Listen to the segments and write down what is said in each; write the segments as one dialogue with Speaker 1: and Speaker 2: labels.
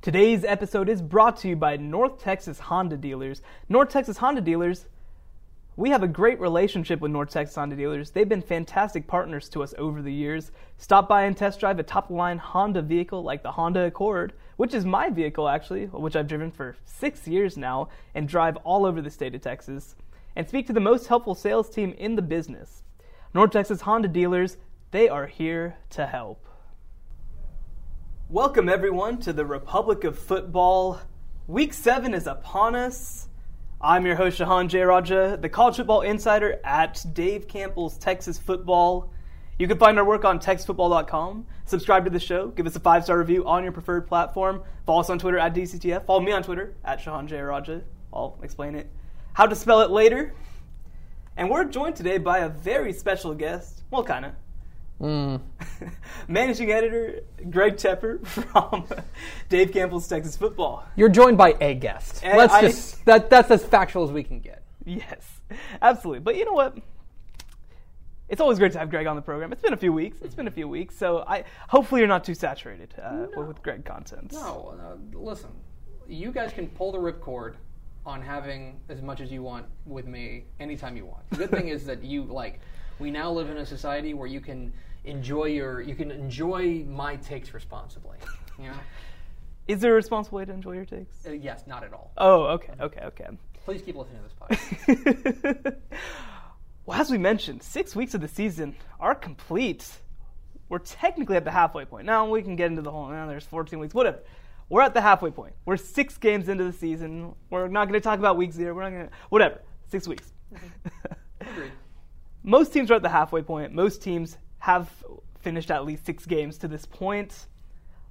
Speaker 1: Today's episode is brought to you by North Texas Honda Dealers. North Texas Honda Dealers, we have a great relationship with North Texas Honda Dealers. They've been fantastic partners to us over the years. Stop by and test drive a top line Honda vehicle like the Honda Accord, which is my vehicle actually, which I've driven for six years now and drive all over the state of Texas. And speak to the most helpful sales team in the business. North Texas Honda Dealers, they are here to help. Welcome, everyone, to the Republic of Football. Week 7 is upon us. I'm your host, Shehan Jeyarajah, the college football insider at Dave Campbell's Texas Football. You can find our work on texasfootball.com. Subscribe to the show. Give us a five star review on your preferred platform. Follow us on Twitter at DCTF. Follow me on Twitter at Shehan Jeyarajah. I'll explain it. How to spell it later. And we're joined today by a very special guest. Well, kind of.
Speaker 2: Mm.
Speaker 1: Managing editor Greg Tepper from Dave Campbell's Texas Football.
Speaker 2: You're joined by a guest.
Speaker 1: And
Speaker 2: Let's
Speaker 1: I-
Speaker 2: just that that's as factual as we can get.
Speaker 1: Yes, absolutely. But you know what? It's always great to have Greg on the program. It's been a few weeks. It's been a few weeks, so I hopefully you're not too saturated uh, with Greg content.
Speaker 2: No, uh, listen. You guys can pull the ripcord on having as much as you want with me anytime you want. The good thing is that you like we now live in a society where you can enjoy your you can enjoy my takes responsibly. You know?
Speaker 1: Is there a responsible way to enjoy your takes?
Speaker 2: Uh, yes, not at all.
Speaker 1: Oh, okay, okay, okay.
Speaker 2: Please keep listening to this podcast.
Speaker 1: well, as we mentioned, six weeks of the season are complete. We're technically at the halfway point. Now we can get into the whole. Now there's 14 weeks, whatever. We're at the halfway point. We're six games into the season. We're not going to talk about week zero. We're not going to whatever. Six weeks.
Speaker 2: Agreed.
Speaker 1: Most teams are at the halfway point. Most teams have finished at least six games to this point.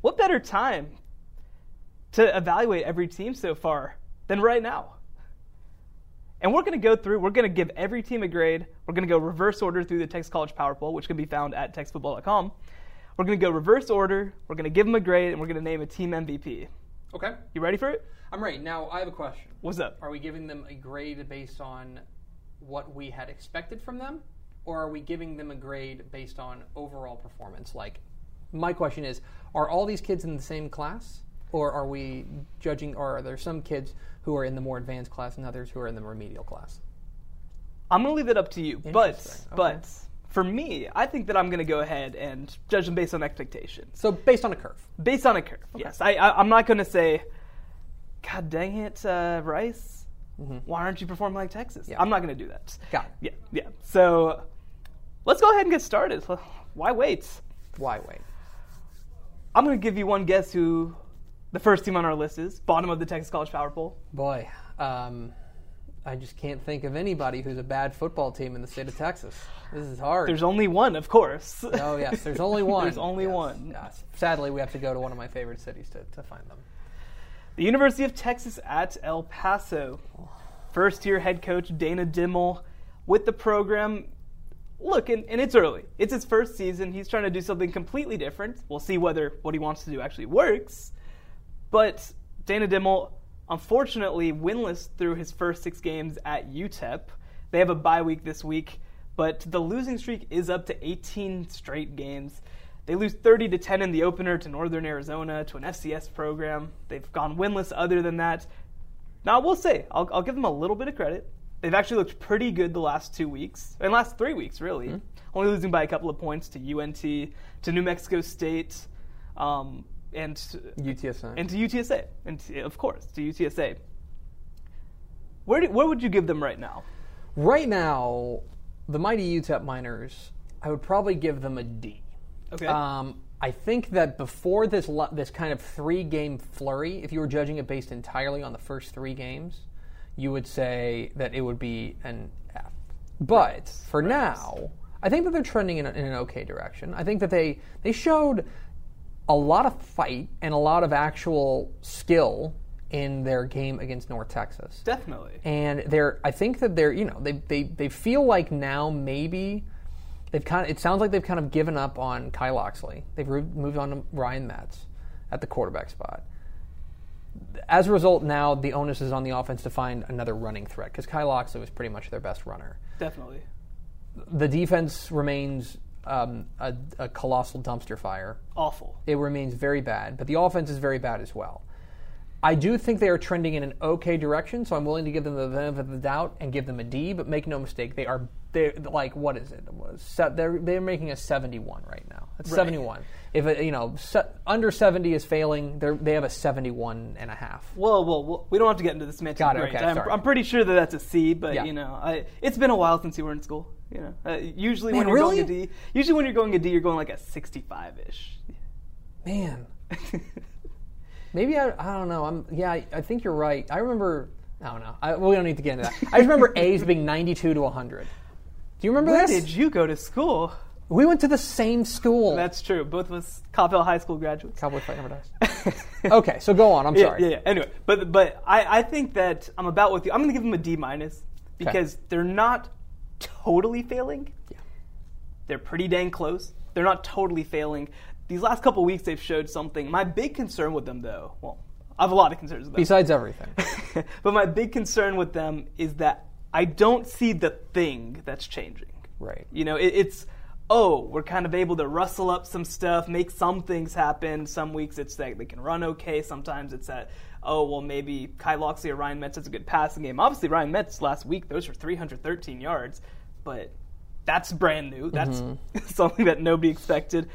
Speaker 1: What better time to evaluate every team so far than right now? And we're going to go through, we're going to give every team a grade. We're going to go reverse order through the Texas College Power Poll, which can be found at texasfootball.com. We're going to go reverse order. We're going to give them a grade, and we're going to name a team MVP.
Speaker 2: Okay.
Speaker 1: You ready for it?
Speaker 2: I'm ready. Now I have a question.
Speaker 1: What's up?
Speaker 2: Are we giving them a grade based on what we had expected from them? Or are we giving them a grade based on overall performance? Like, my question is are all these kids in the same class? Or are we judging, or are there some kids who are in the more advanced class and others who are in the remedial class?
Speaker 1: I'm going to leave it up to you. But,
Speaker 2: Okay.
Speaker 1: but for me, I think that I'm going to go ahead and judge them based on expectations.
Speaker 2: So, based on a curve.
Speaker 1: Based on a curve, yes. I, I, I'm not going to say, God dang it, uh, Rice, why aren't you performing like Texas?
Speaker 2: Mm-hmm. Yeah.
Speaker 1: I'm not going to do that.
Speaker 2: Got it.
Speaker 1: Yeah, yeah. So let's go ahead and get started. Why wait?
Speaker 2: Why wait?
Speaker 1: I'm going to give you one guess who the first team on our list is. Bottom of the Texas College Power Poll.
Speaker 2: Boy, um, I just can't think of anybody who's a bad football team in the state of Texas. This is hard.
Speaker 1: There's only one, of course.
Speaker 2: oh, yes, there's only one.
Speaker 1: There's only
Speaker 2: Yes,
Speaker 1: one.
Speaker 2: Yes. Sadly, we have to go to one of my favorite cities to, to find them.
Speaker 1: The University of Texas at El Paso. First year head coach Dana Dimel with the program. Look, and, and it's early. It's his first season. He's trying to do something completely different. We'll see whether what he wants to do actually works. But Dana Dimel, unfortunately, winless through his first six games at UTEP. They have a bye week this week, but the losing streak is up to 18 straight games. They lose 30 to 10 in the opener to Northern Arizona to an FCS program. They've gone winless other than that. Now, I will say, I'll, I'll give them a little bit of credit. They've actually looked pretty good the last two weeks, and last three weeks, really. Only losing by a couple of points to UNT, to New Mexico State, um, and
Speaker 2: UTSA.
Speaker 1: and to UTSA, and to- of course to UTSA. Where do, where would you give them right now?
Speaker 2: right now, the mighty UTEP Miners, I would probably give them a D.
Speaker 1: Okay.
Speaker 2: Um, I think that before this lo- this kind of three game flurry, if you were judging it based entirely on the first three games, you would say that it would be an F. But for now, I think that they're trending in, a, in an okay direction. I think that they they showed a lot of fight and a lot of actual skill in their game against North Texas
Speaker 1: Definitely.
Speaker 2: and they're I think that they're you know they they they feel like now maybe they've kind of it sounds like they've kind of given up on Kyle Locksley. They've re- moved on to Ryan Metz at the quarterback spot. As a result, now the onus is on the offense to find another running threat because Kyle Locksley was pretty much their best runner.
Speaker 1: Definitely.
Speaker 2: The defense remains um, a, a colossal dumpster fire
Speaker 1: Awful.
Speaker 2: it remains very bad, but the offense is very bad as well. I do think they are trending in an okay direction, so I'm willing to give them the benefit of the doubt and give them a D. But make no mistake, they are they like what is it? Se- They're they're making a 71 right now. It's
Speaker 1: Right.
Speaker 2: 71. If it, you know se- under 70 is failing, they they have a 71 and a half.
Speaker 1: Well, well, well, we don't have to get into the semantic
Speaker 2: Got it, okay,
Speaker 1: I'm. I'm pretty sure that that's a C, but
Speaker 2: Yeah.
Speaker 1: you know, I, it's been a while since you were in school. You know, uh, usually when you're
Speaker 2: really?
Speaker 1: going a D, usually when you're going a D, you're going like a 65 ish.
Speaker 2: Man, maybe I, I don't know. I'm yeah. I, I think you're right. I remember. I don't know. I, well, we don't need to get into that. I just remember A's being 92 to 100. Do you remember
Speaker 1: Where
Speaker 2: this?
Speaker 1: did you go to school?
Speaker 2: we went to the same school.
Speaker 1: That's true. Both of us Coppell High School graduates.
Speaker 2: Cowboy fight never dies. okay, so go on. I'm
Speaker 1: Yeah,
Speaker 2: sorry.
Speaker 1: yeah, yeah. Anyway, but but I, I think that I'm about with you. I'm going to give them a D minus because they're not totally failing.
Speaker 2: Yeah.
Speaker 1: They're pretty dang close. They're not totally failing. These last couple weeks, they've showed something. My big concern with them, though, well, I have a lot of concerns with them.
Speaker 2: Besides everything.
Speaker 1: but my big concern with them is that I don't see the thing that's changing.
Speaker 2: Right.
Speaker 1: You know, it, it's oh, we're kind of able to rustle up some stuff, make some things happen. Some weeks it's that they can run okay. Sometimes it's that oh, well, maybe Kai Locksley or Ryan Metz has a good passing game. Obviously, Ryan Metz last week those were 313 yards, but that's brand new. That's mm-hmm. something that nobody expected.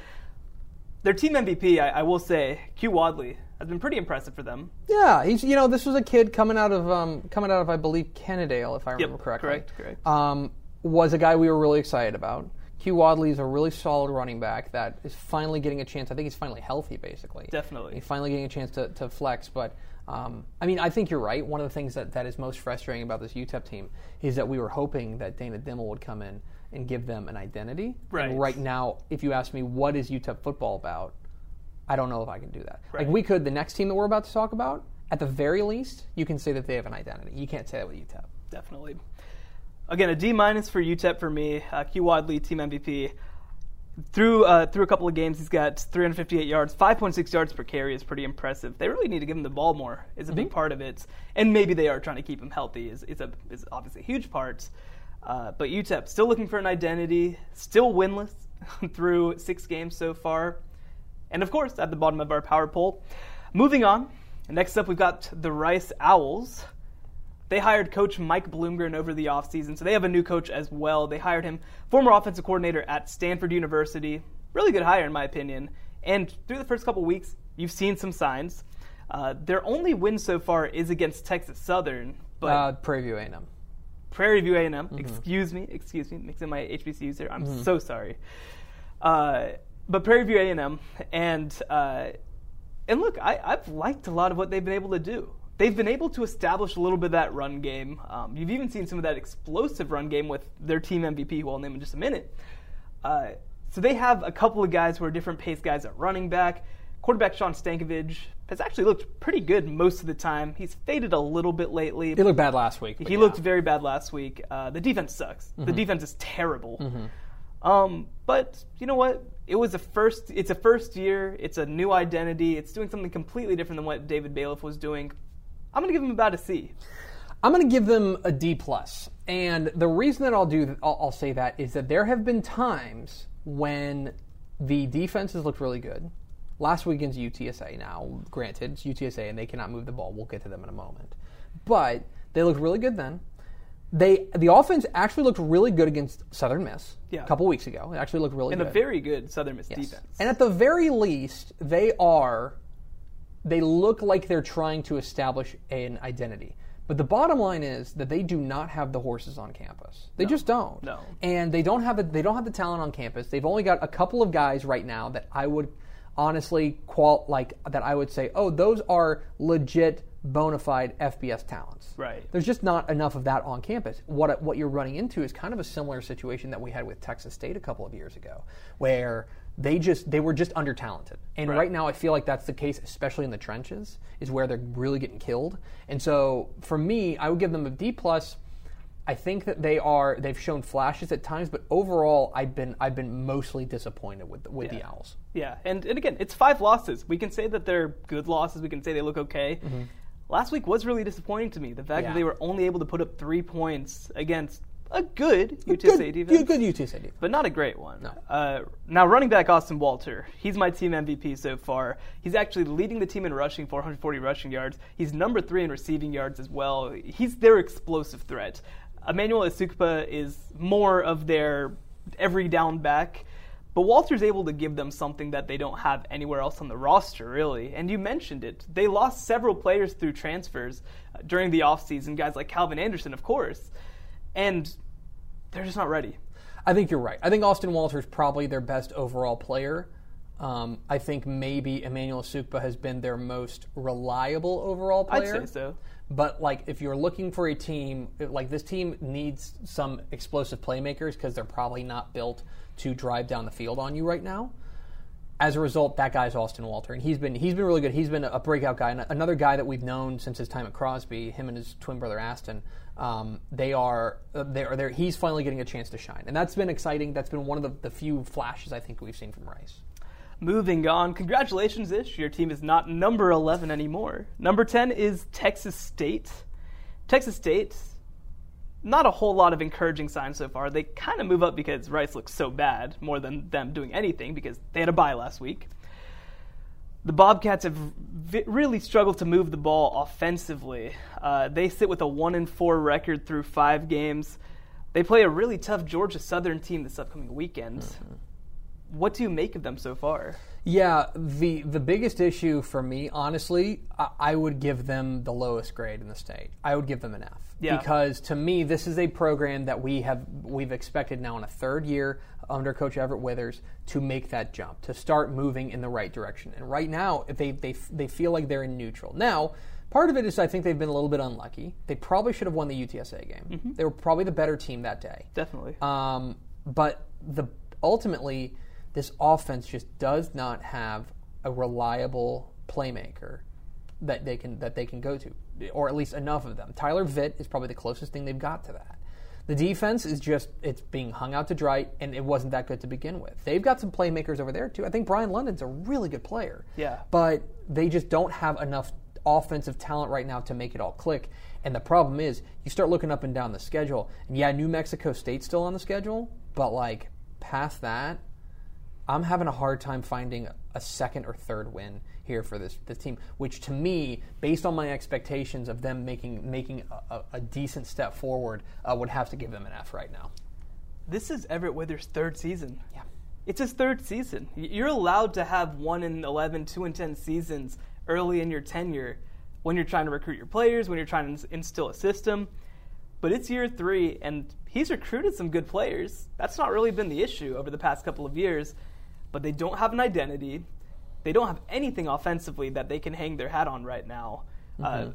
Speaker 1: Their team MVP, I, I will say, Q Wadley has been pretty impressive for them.
Speaker 2: Yeah, he's you know this was a kid coming out of um, coming out of I believe Kennedale if I remember correctly.
Speaker 1: correct, correct.
Speaker 2: Um, was a guy we were really excited about. Q Wadley is a really solid running back that is finally getting a chance. I think he's finally healthy, basically.
Speaker 1: Definitely.
Speaker 2: He's finally getting a chance to, to flex. But um, I mean, I think you're right. One of the things that, that is most frustrating about this UTEP team is that we were hoping that Dana Dimel would come in and give them an identity.
Speaker 1: Right.
Speaker 2: And right now, if you ask me what is UTEP football about, I don't know if I can do that.
Speaker 1: Right.
Speaker 2: Like we could, the next team that we're about to talk about, at the very least, you can say that they have an identity. You can't say that with UTEP.
Speaker 1: definitely. Again, a D minus for UTEP for me. Uh, Q Wadley, team MVP. Through uh, through a couple of games, he's got 358 yards, 5.6 yards per carry is pretty impressive. They really need to give him the ball more. Is a big part of it, and maybe they are trying to keep him healthy. is is a is obviously a huge part. Uh, but UTEP still looking for an identity, still winless through six games so far, and of course at the bottom of our power poll. Moving on, next up we've got the Rice Owls. They hired coach Mike Bloomgren over the offseason, so they have a new coach as well. They hired him, former offensive coordinator at Stanford University. Really good hire, in my opinion. And through the first couple weeks, you've seen some signs. Uh, their only win so far is against Texas Southern, but
Speaker 2: Uh, Prairie View A&M.
Speaker 1: Prairie View A&M. Excuse me, excuse me, mixing my HBCUs here. I'm so sorry. Uh, but Prairie View A&M, and uh, and look, I, I've liked a lot of what they've been able to do. They've been able to establish a little bit of that run game. Um, you've even seen some of that explosive run game with their team MVP, who I'll name in just a minute. Uh, so they have a couple of guys who are different pace guys at running back. Quarterback Sean Stankavage has actually looked pretty good most of the time. He's faded a little bit lately.
Speaker 2: He looked bad last week.
Speaker 1: He
Speaker 2: yeah.
Speaker 1: looked very bad last week. Uh, the defense sucks. The defense is terrible. Um, but you know what? It was a first. It's a first year. It's a new identity. It's doing something completely different than what David Bailiff was doing. I'm gonna give him about a C.
Speaker 2: I'm going to give them a D plus, plus. and the reason that I'll do I'll, I'll say that is that there have been times when the defense has looked really good. Last weekend's UTSA. Now, granted, it's UTSA and they cannot move the ball. We'll get to them in a moment, but they looked really good then. They the offense actually looked really good against Southern Miss
Speaker 1: Yeah.
Speaker 2: a couple weeks ago. It actually looked really
Speaker 1: And
Speaker 2: good.
Speaker 1: And a very good Southern Miss
Speaker 2: Yes.
Speaker 1: defense.
Speaker 2: And at the very least, they are, they look like they're trying to establish an identity. But the bottom line is that they do not have the horses on campus. They just don't.
Speaker 1: no.
Speaker 2: And they don't have the, they don't have the talent on campus. They've only got a couple of guys right now that I would honestly qual like that I would say, oh, those are legit bona fide FBS talents.
Speaker 1: Right.
Speaker 2: There's just not enough of that on campus. What what you're running into is kind of a similar situation that we had with Texas State a couple of years ago, where they just they were just under talented. And right. now I feel like that's the case, especially in the trenches, is where they're really getting killed. And so for me, I would give them a D plus. I think that they are they've shown flashes at times, but overall I've been I've been mostly disappointed with with the Owls.
Speaker 1: Yeah, and, and again, it's five losses. We can say that they're good losses. We can say they look okay. Last week was really disappointing to me. The fact
Speaker 2: Yeah.
Speaker 1: that they were only able to put up three points against a good UTSA
Speaker 2: good,
Speaker 1: defense,
Speaker 2: good UTSA defense.
Speaker 1: but not a great one.
Speaker 2: No.
Speaker 1: Uh, now, running back Austin Walter, he's my team MVP so far. He's actually leading the team in rushing, 440 rushing yards. He's number three in receiving yards as well. He's their explosive threat. Emmanuel Esukpa is more of their every down back. But Walter's able to give them something that they don't have anywhere else on the roster, really. And you mentioned it. They lost several players through transfers uh, during the offseason, guys like Calvin Anderson, of course. And they're just not ready.
Speaker 2: I think you're right. I think Austin Walter's probably their best overall player. Um, I think maybe Emmanuel Esukpa has been their most reliable overall player.
Speaker 1: I'd say so.
Speaker 2: But like, if you're looking for a team, like this team needs some explosive playmakers because they're probably not built to drive down the field on you right now. As a result, that guy's Austin Walter, and he's been he's been really good. He's been a breakout guy, and another guy that we've known since his time at Crosby. Him and his twin brother Aston. Um, they are they are there. He's finally getting a chance to shine, and that's been exciting. That's been one of the, the few flashes I think we've seen from Rice.
Speaker 1: Moving on, congratulations, Ish. Your team is not number 11 anymore. Number 10 is Texas State. Texas State, not a whole lot of encouraging signs so far. They kind of move up because Rice looks so bad, more than them doing anything, because they had a bye last week. The Bobcats have v- really struggled to move the ball offensively. Uh, they sit with a 1 and 4 record through five games. They play a really tough Georgia Southern team this upcoming weekend. What do you make of them so far?
Speaker 2: Yeah, the the biggest issue for me, honestly, I, I would give them the lowest grade in the state. I would give them an F
Speaker 1: Yeah.
Speaker 2: because to me, this is a program that we have we've expected now in a third year under Coach Everett Withers to make that jump to start moving in the right direction. And right now, they they they feel like they're in neutral now. Part of it is I think they've been a little bit unlucky. They probably should have won the UTSA game. They were probably the better team that day.
Speaker 1: Definitely.
Speaker 2: Um, but the ultimately, this offense just does not have a reliable playmaker that they can that they can go to, or at least enough of them. Tyler Vitt is probably the closest thing they've got to that. The defense is just it's being hung out to dry, and it wasn't that good to begin with. They've got some playmakers over there too. I think Brian London's a really good player.
Speaker 1: Yeah.
Speaker 2: But they just don't have enough offensive talent right now to make it all click. And the problem is, you start looking up and down the schedule, and yeah, New Mexico State's still on the schedule, but like past that, I'm having a hard time finding a second or third win here for this this team. Which to me, based on my expectations of them making making a, a, decent step forward, uh, would have to give them an F right now.
Speaker 1: This is Everett Withers' third season.
Speaker 2: Yeah.
Speaker 1: It's his third season. You're allowed to have 1 in 11, 2 in 10 seasons early in your tenure when you're trying to recruit your players, when you're trying to instill a system. But it's year three, and he's recruited some good players. That's not really been the issue over the past couple of years. But they don't have an identity. They don't have anything offensively that they can hang their hat on right now. Uh,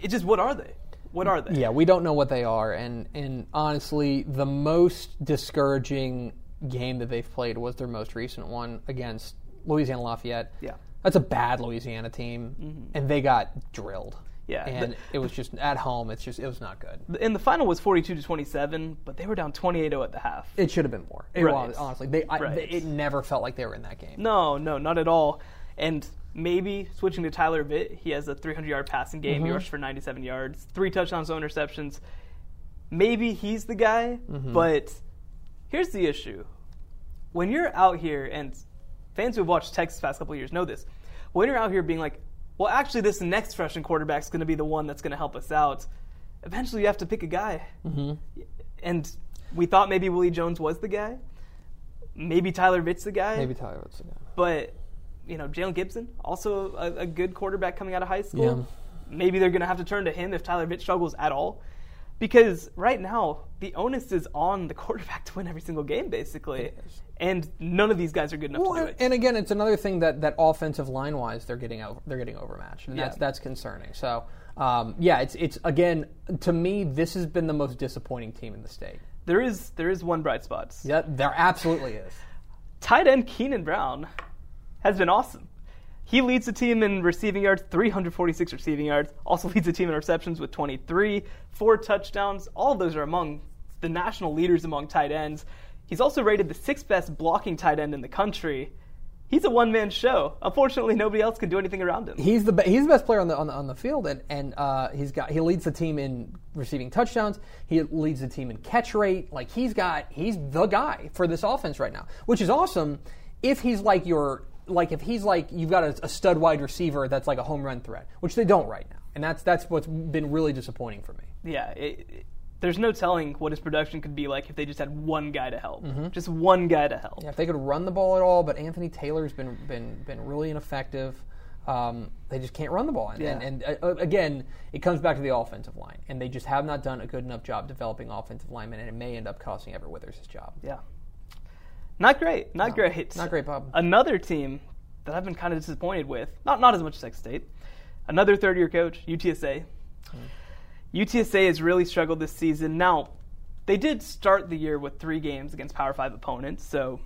Speaker 1: it's just, what are they? What are they?
Speaker 2: Yeah, we don't know what they are, and and honestly, the most discouraging game that they've played was their most recent one against Louisiana Lafayette.
Speaker 1: Yeah.
Speaker 2: That's a bad Louisiana team, and they got drilled.
Speaker 1: Yeah,
Speaker 2: and
Speaker 1: the-
Speaker 2: it was just at home. It's just it was not good.
Speaker 1: And the final was 42 to 27, but they were down 28 0 at the half.
Speaker 2: It should have been more. It
Speaker 1: Right.
Speaker 2: was, honestly, they, I,
Speaker 1: Right.
Speaker 2: they- it never felt like they were in that game.
Speaker 1: No, no, not at all. And maybe switching to Tyler Vitt, he has a 300 yard passing game. He mm-hmm. rushed for 97 yards, three touchdowns, no interceptions. Maybe he's the guy, mm-hmm. but here's the issue. When you're out here, and fans who have watched Texas the past couple of years know this, when you're out here being like, well, actually, this next freshman quarterback is going to be the one that's going to help us out, eventually you have to pick a guy. Mm-hmm. And we thought maybe Willie Jones was the guy. Maybe Tyler Vitt's the guy.
Speaker 2: Maybe Tyler was the guy.
Speaker 1: But you know, Jalen Gibson, also a, a good quarterback coming out of high school.
Speaker 2: Yeah.
Speaker 1: Maybe they're going to have to turn to him if Tyler Vitt struggles at all, because right now the onus is on the quarterback to win every single game, basically, and none of these guys are good enough
Speaker 2: Well,
Speaker 1: to do
Speaker 2: and,
Speaker 1: it.
Speaker 2: and again, it's another thing that, that offensive line wise they're getting over, they're getting overmatched, and that's
Speaker 1: Yeah.
Speaker 2: that's concerning. So um, yeah, it's it's again to me this has been the most disappointing team in the state.
Speaker 1: there is there is one bright spot.
Speaker 2: Yeah, there absolutely is.
Speaker 1: Tight end Keenan Brown has been awesome. He leads the team in receiving yards, 346 receiving yards. Also leads the team in receptions with 23, four touchdowns. All of those are among the national leaders among tight ends. He's also rated the sixth best blocking tight end in the country. he's a one man show. Unfortunately, nobody else can do anything around him.
Speaker 2: He's the be- he's the best player on the on the, on the field, and and uh, he's got he leads the team in receiving touchdowns. He leads the team in catch rate. Like he's got he's the guy for this offense right now, which is awesome. If he's like your like if he's like you've got a, a stud wide receiver that's like a home run threat, which they don't right now, and that's that's what's been really disappointing for me.
Speaker 1: Yeah, it, it- there's no telling what his production could be like if they just had one guy to help. Just one guy to help.
Speaker 2: Yeah, if they could run the ball at all, but Anthony Taylor's been been been really ineffective. Um, they just can't run the ball, and,
Speaker 1: Yeah.
Speaker 2: and, and uh, again, it comes back to the offensive line, and they just have not done a good enough job developing offensive linemen, and it may end up costing Everett Withers his job.
Speaker 1: Yeah. Not great. Not great.
Speaker 2: Not great, Bob.
Speaker 1: Another team that I've been kind of disappointed with, not not as much as Texas State. Another third year coach, UTSA. UTSA has really struggled this season. Now, they did start the year with three games against Power Five opponents, so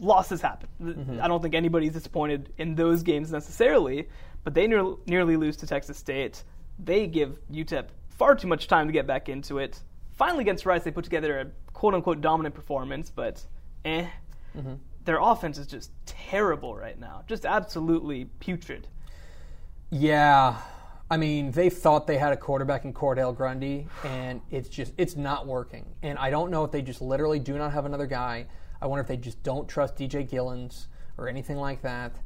Speaker 1: losses happen. I don't think anybody's disappointed in those games necessarily, but they near, nearly lose to Texas State. They give UTEP far too much time to get back into it. Finally, against Rice, they put together a quote unquote dominant performance, but eh. Their offense is just terrible right now. Just absolutely putrid.
Speaker 2: Yeah, I mean, they thought they had a quarterback in Cordale Grundy, and it's just it's not working. And I don't know if they just literally do not have another guy. I wonder if they just don't trust DJ Gillens or anything like that.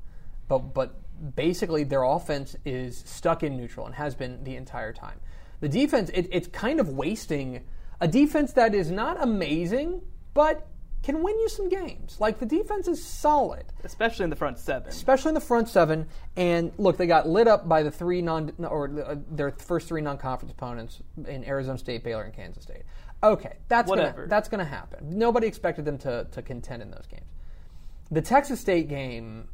Speaker 2: But but basically, their offense is stuck in neutral and has been the entire time. The defense, it, it's kind of wasting a defense that is not amazing, but can win you some games. Like the defense is solid
Speaker 1: especially in the front seven.
Speaker 2: especially in the front seven. And look, they got lit up by the three non or uh, their first three non-conference opponents in Arizona State, Baylor, and Kansas State. Okay, that's
Speaker 1: Whatever.
Speaker 2: Gonna, that's going to happen. Nobody expected them to to contend in those games. The Texas State game,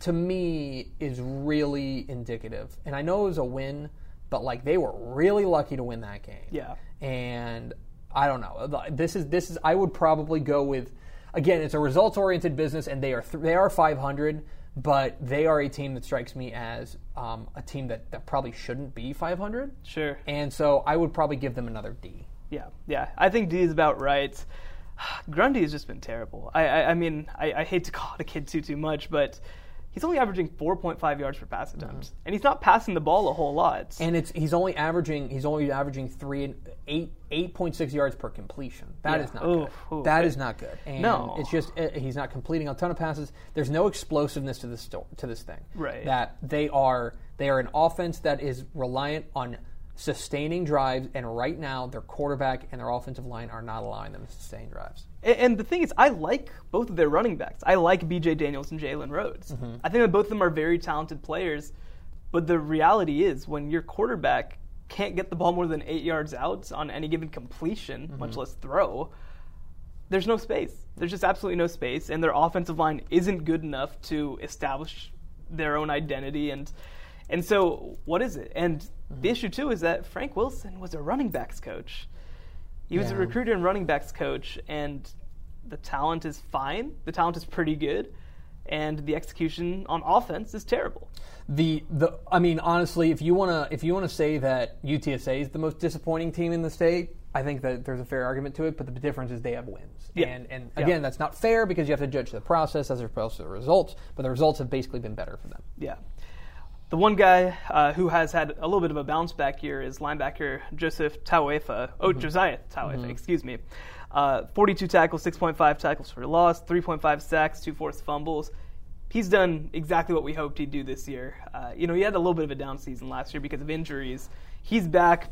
Speaker 2: to me, is really indicative. And I know it was a win, but like they were really lucky to win that game
Speaker 1: Yeah.
Speaker 2: and I don't know. This is this is. I would probably go with. Again, it's a results oriented business, and they are th- they are 500, but they are a team that strikes me as um, a team that, that probably shouldn't be 500.
Speaker 1: Sure.
Speaker 2: And so I would probably give them another D.
Speaker 1: Yeah, yeah. I think D is about right. Grundy has just been terrible. I, I, I mean, I, I hate to call it a kid too too much, but he's only averaging 4.5 yards per pass attempt, and he's not passing the ball a whole lot.
Speaker 2: And it's he's only averaging he's only averaging three and eight eight point six yards per completion. That
Speaker 1: Yeah.
Speaker 2: is not good. That is not good. And
Speaker 1: No.
Speaker 2: it's just uh, he's not completing a ton of passes. There's no explosiveness to this to this thing.
Speaker 1: Right.
Speaker 2: That they are they are an offense that is reliant on sustaining drives, and right now their quarterback and their offensive line are not allowing them to sustain drives.
Speaker 1: A- And the thing is, I like both of their running backs. I like B.J. Daniels and Jalen Rhodes. Mm-hmm. I think that both of them are very talented players. But the reality is, when your quarterback can't get the ball more than eight yards out on any given completion, mm-hmm. much less throw, there's no space. There's just absolutely no space, and their offensive line isn't good enough to establish their own identity. And and so, what is it? And Mm-hmm. the issue too is that Frank Wilson was a running backs coach. He was a recruiter and running backs coach, and the talent is fine. The talent is pretty good, and the execution on offense is terrible.
Speaker 2: The the I mean honestly, if you wanna if you wanna say that UTSA is the most disappointing team in the state, I think that there's a fair argument to it. But the difference is they have wins,
Speaker 1: Yeah.
Speaker 2: and and
Speaker 1: Yeah.
Speaker 2: again, that's not fair because you have to judge the process as opposed to the results. But the results have basically been better for them.
Speaker 1: Yeah. The one guy uh, who has had a little bit of a bounce back year is linebacker Joseph Tauaefa. Oh, Josiah Tauaefa, excuse me. Uh, 42 tackles, 6.5 tackles for loss, 3.5 sacks, two forced fumbles. He's done exactly what we hoped he'd do this year. Uh, you know, he had a little bit of a down season last year because of injuries. He's back,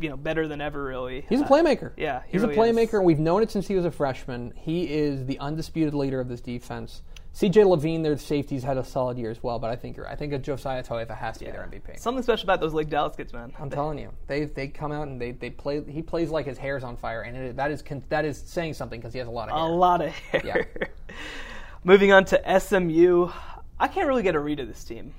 Speaker 1: you know, better than ever, really.
Speaker 2: He's a
Speaker 1: Uh,
Speaker 2: playmaker.
Speaker 1: yeah, he
Speaker 2: he's
Speaker 1: really
Speaker 2: a playmaker,
Speaker 1: is.
Speaker 2: and we've known it since he was a freshman. He is the undisputed leader of this defense. CJ Levine, their safeties, had a solid year as well, but I think you're. I think that Josiah Tauaefa has to be their MVP.
Speaker 1: Something special about those Lake Dallas kids, man.
Speaker 2: I'm telling you, they they come out and they, they play. He plays like his hair's on fire, and it, that is that is saying something because he has a lot of
Speaker 1: A
Speaker 2: hair.
Speaker 1: lot of hair. Moving on to SMU, I can't really get a read of this team.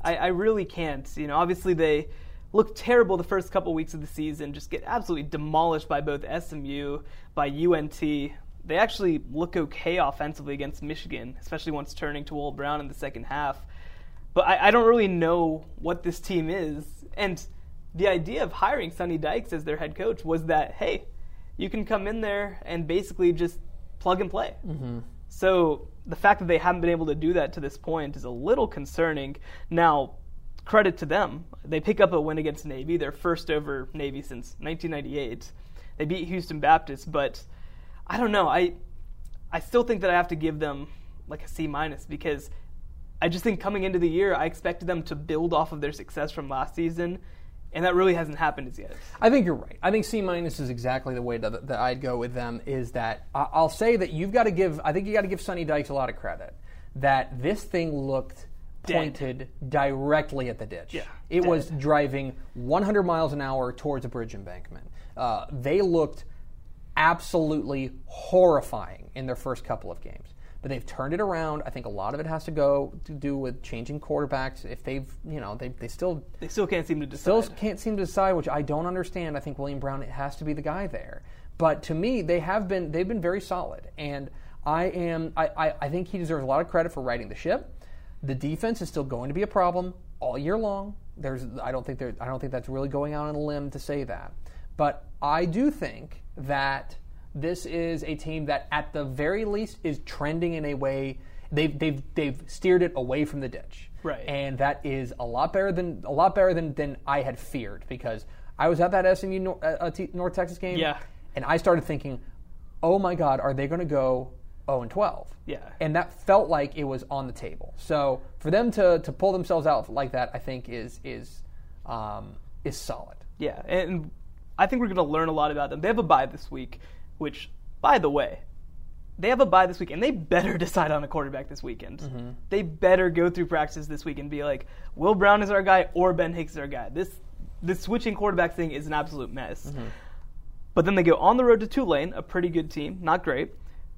Speaker 1: I, I really can't. You know, obviously they look terrible the first couple weeks of the season, just get absolutely demolished by both SMU, by UNT. They actually look okay offensively against Michigan, especially once turning to Will Brown in the second half. But I, I don't really know what this team is. And the idea of hiring Sonny Dykes as their head coach was that, hey, you can come in there and basically just plug and play. Mm-hmm. So the fact that they haven't been able to do that to this point is a little concerning. Now, credit to them. They pick up a win against Navy, their first over Navy since 1998. They beat Houston Baptist, but I don't know. I I still think that I have to give them like a C minus because I just think coming into the year, I expected them to build off of their success from last season, and that really hasn't happened as yet.
Speaker 2: I think you're right. I think C minus is exactly the way that, that I'd go with them. Is that I'll say that you've got to give. I think you got to give Sonny Dykes a lot of credit. That this thing looked
Speaker 1: Dead.
Speaker 2: pointed directly at the ditch.
Speaker 1: Yeah,
Speaker 2: it was driving 100 miles an hour towards a bridge embankment. Uh, they looked absolutely horrifying in their first couple of games. But they've turned it around. I think a lot of it has to go to do with changing quarterbacks. If they've, you know, they, they still
Speaker 1: They still can't seem to decide.
Speaker 2: still can't seem to decide, which I don't understand. I think William Brown has to be the guy there. But to me, they have been they've been very solid, and I am I, I, I think he deserves a lot of credit for righting the ship. The defense is still going to be a problem all year long. There's I don't think there I don't think that's really going out on a limb to say that, but I do think that this is a team that at the very least is trending in a way they've they've they've steered it away from the ditch
Speaker 1: Right.
Speaker 2: and that is a lot better than a lot better than, than I had feared because I was at that SMU Nor- uh, uh, North Texas game,
Speaker 1: Yeah.
Speaker 2: and I started thinking, oh my God, are they going to go 0 and 12?
Speaker 1: Yeah.
Speaker 2: and that felt like it was on the table. So for them to to pull themselves out like that, I think is is um, is solid.
Speaker 1: Yeah, and I think we're going to learn a lot about them. They have a bye this week, which, by the way, they have a bye this week, and they better decide on a quarterback this weekend.
Speaker 2: Mm-hmm.
Speaker 1: They better go through practice this week and be like, Will Brown is our guy or Ben Hicks is our guy. This this switching quarterback thing is an absolute mess.
Speaker 2: Mm-hmm.
Speaker 1: But then they go on the road to Tulane, a pretty good team, not great.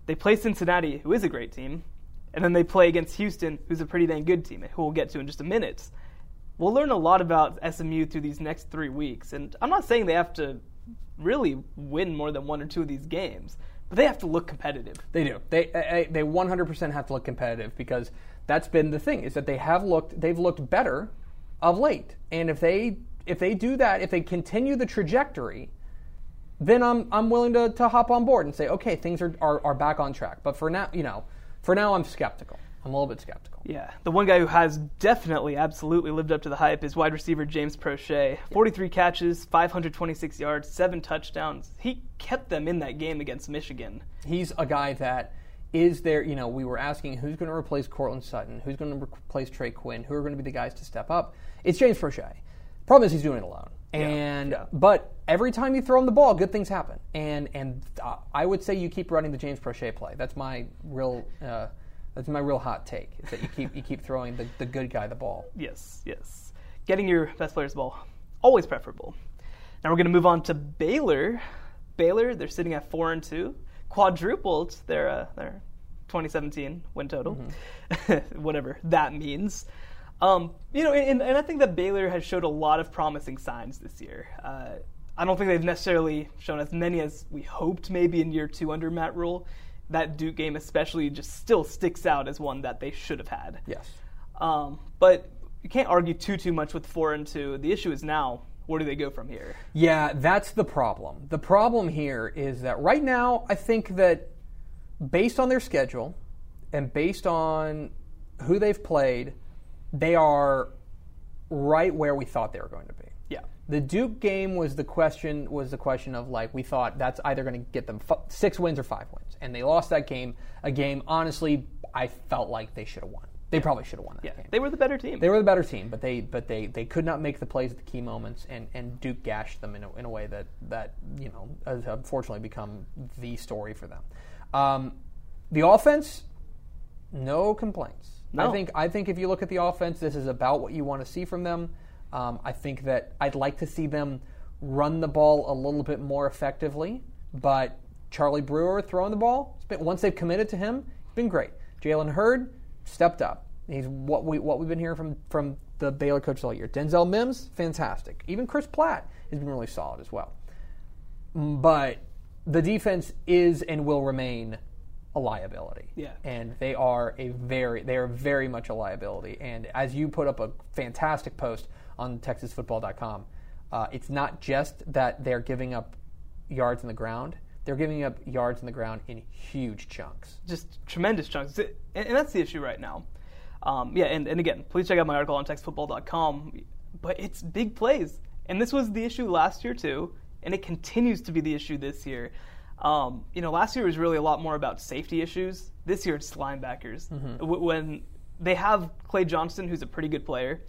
Speaker 1: They play Cincinnati, who is a great team, and then they play against Houston, who's a pretty dang good team, who we'll get to in just a minute. We'll learn a lot about SMU through these next three weeks, and I'm not saying they have to really win more than one or two of these games, but they have to look competitive.
Speaker 2: They do. They they they 100% have to look competitive because that's been the thing is that they have looked they've looked better of late. And if they if they do that, if they continue the trajectory, then I'm I'm willing to, to hop on board and say, okay, things are, are, are back on track. But for now, you know, for now I'm skeptical. I'm a little bit skeptical.
Speaker 1: Yeah, the one guy who has definitely, absolutely lived up to the hype is wide receiver James Proche. 43 catches, 526 yards, seven touchdowns. He kept them in that game against Michigan.
Speaker 2: He's a guy that is there, you know, we were asking who's going to replace Courtland Sutton, who's going to replace Trey Quinn, who are going to be the guys to step up. It's James Proche. Problem is he's doing it alone. And
Speaker 1: yeah.
Speaker 2: but every time you throw him the ball, good things happen. And and uh, I would say you keep running the James Proche play. That's my real uh, that's my real hot take. Is that you keep you keep throwing the, the good guy the ball.
Speaker 1: Yes, yes. Getting your best players ball, always preferable. Now we're going to move on to Baylor. Baylor, they're sitting at 4 and 2, quadrupled their, uh, their 2017 win total, whatever that means. Um, you know, and, and I think that Baylor has showed a lot of promising signs this year. Uh, I don't think they've necessarily shown as many as we hoped maybe in year two under Matt Rhule. That Duke game, especially, just still sticks out as one that they should have had.
Speaker 2: Yes.
Speaker 1: Um, but you can't argue too too much with four and two. The issue is now where do they go from here?
Speaker 2: Yeah, that's the problem. The problem here is that right now, I think that based on their schedule and based on who they've played, they are right where we thought they were going to be. The Duke game was the question was the question of like we thought that's either going to get them f- six wins or five wins, and they lost that game. A game, honestly, I felt like they should have won. They probably should have won that
Speaker 1: yeah,
Speaker 2: game.
Speaker 1: they were the better team.
Speaker 2: They were the better team, but they but they, they could not make the plays at the key moments, and, and Duke gashed them in a, in a way that that you know has unfortunately become the story for them. Um, the offense, no complaints. I think I think if you look at the offense, this is about what you want to see from them. Um, I think that I'd like to see them run the ball a little bit more effectively, but Charlie Brewer throwing the ball, it's been, once they've committed to him, it's been great. Jalen Hurd stepped up. He's what we what we've been hearing from from the Baylor coaches all year. Denzel Mims, fantastic. Even Chris Platt has been really solid as well. But the defense is and will remain a liability.
Speaker 1: Yeah.
Speaker 2: And they are a very they are very much a liability. And as you put up a fantastic post on texasfootball.com, uh, it's not just that they're giving up yards in the ground, they're giving up yards in the ground in huge chunks.
Speaker 1: just tremendous chunks. And, that's the issue right now. Um, yeah, and, and again, please check out my article on TexasFootball.com. But it's big plays. And this was the issue last year, too. And it continues to be the issue this year. Um, you know, last year was really a lot more about safety issues. This year it's linebackers. W- when they have Clay Johnston, who's a pretty good player,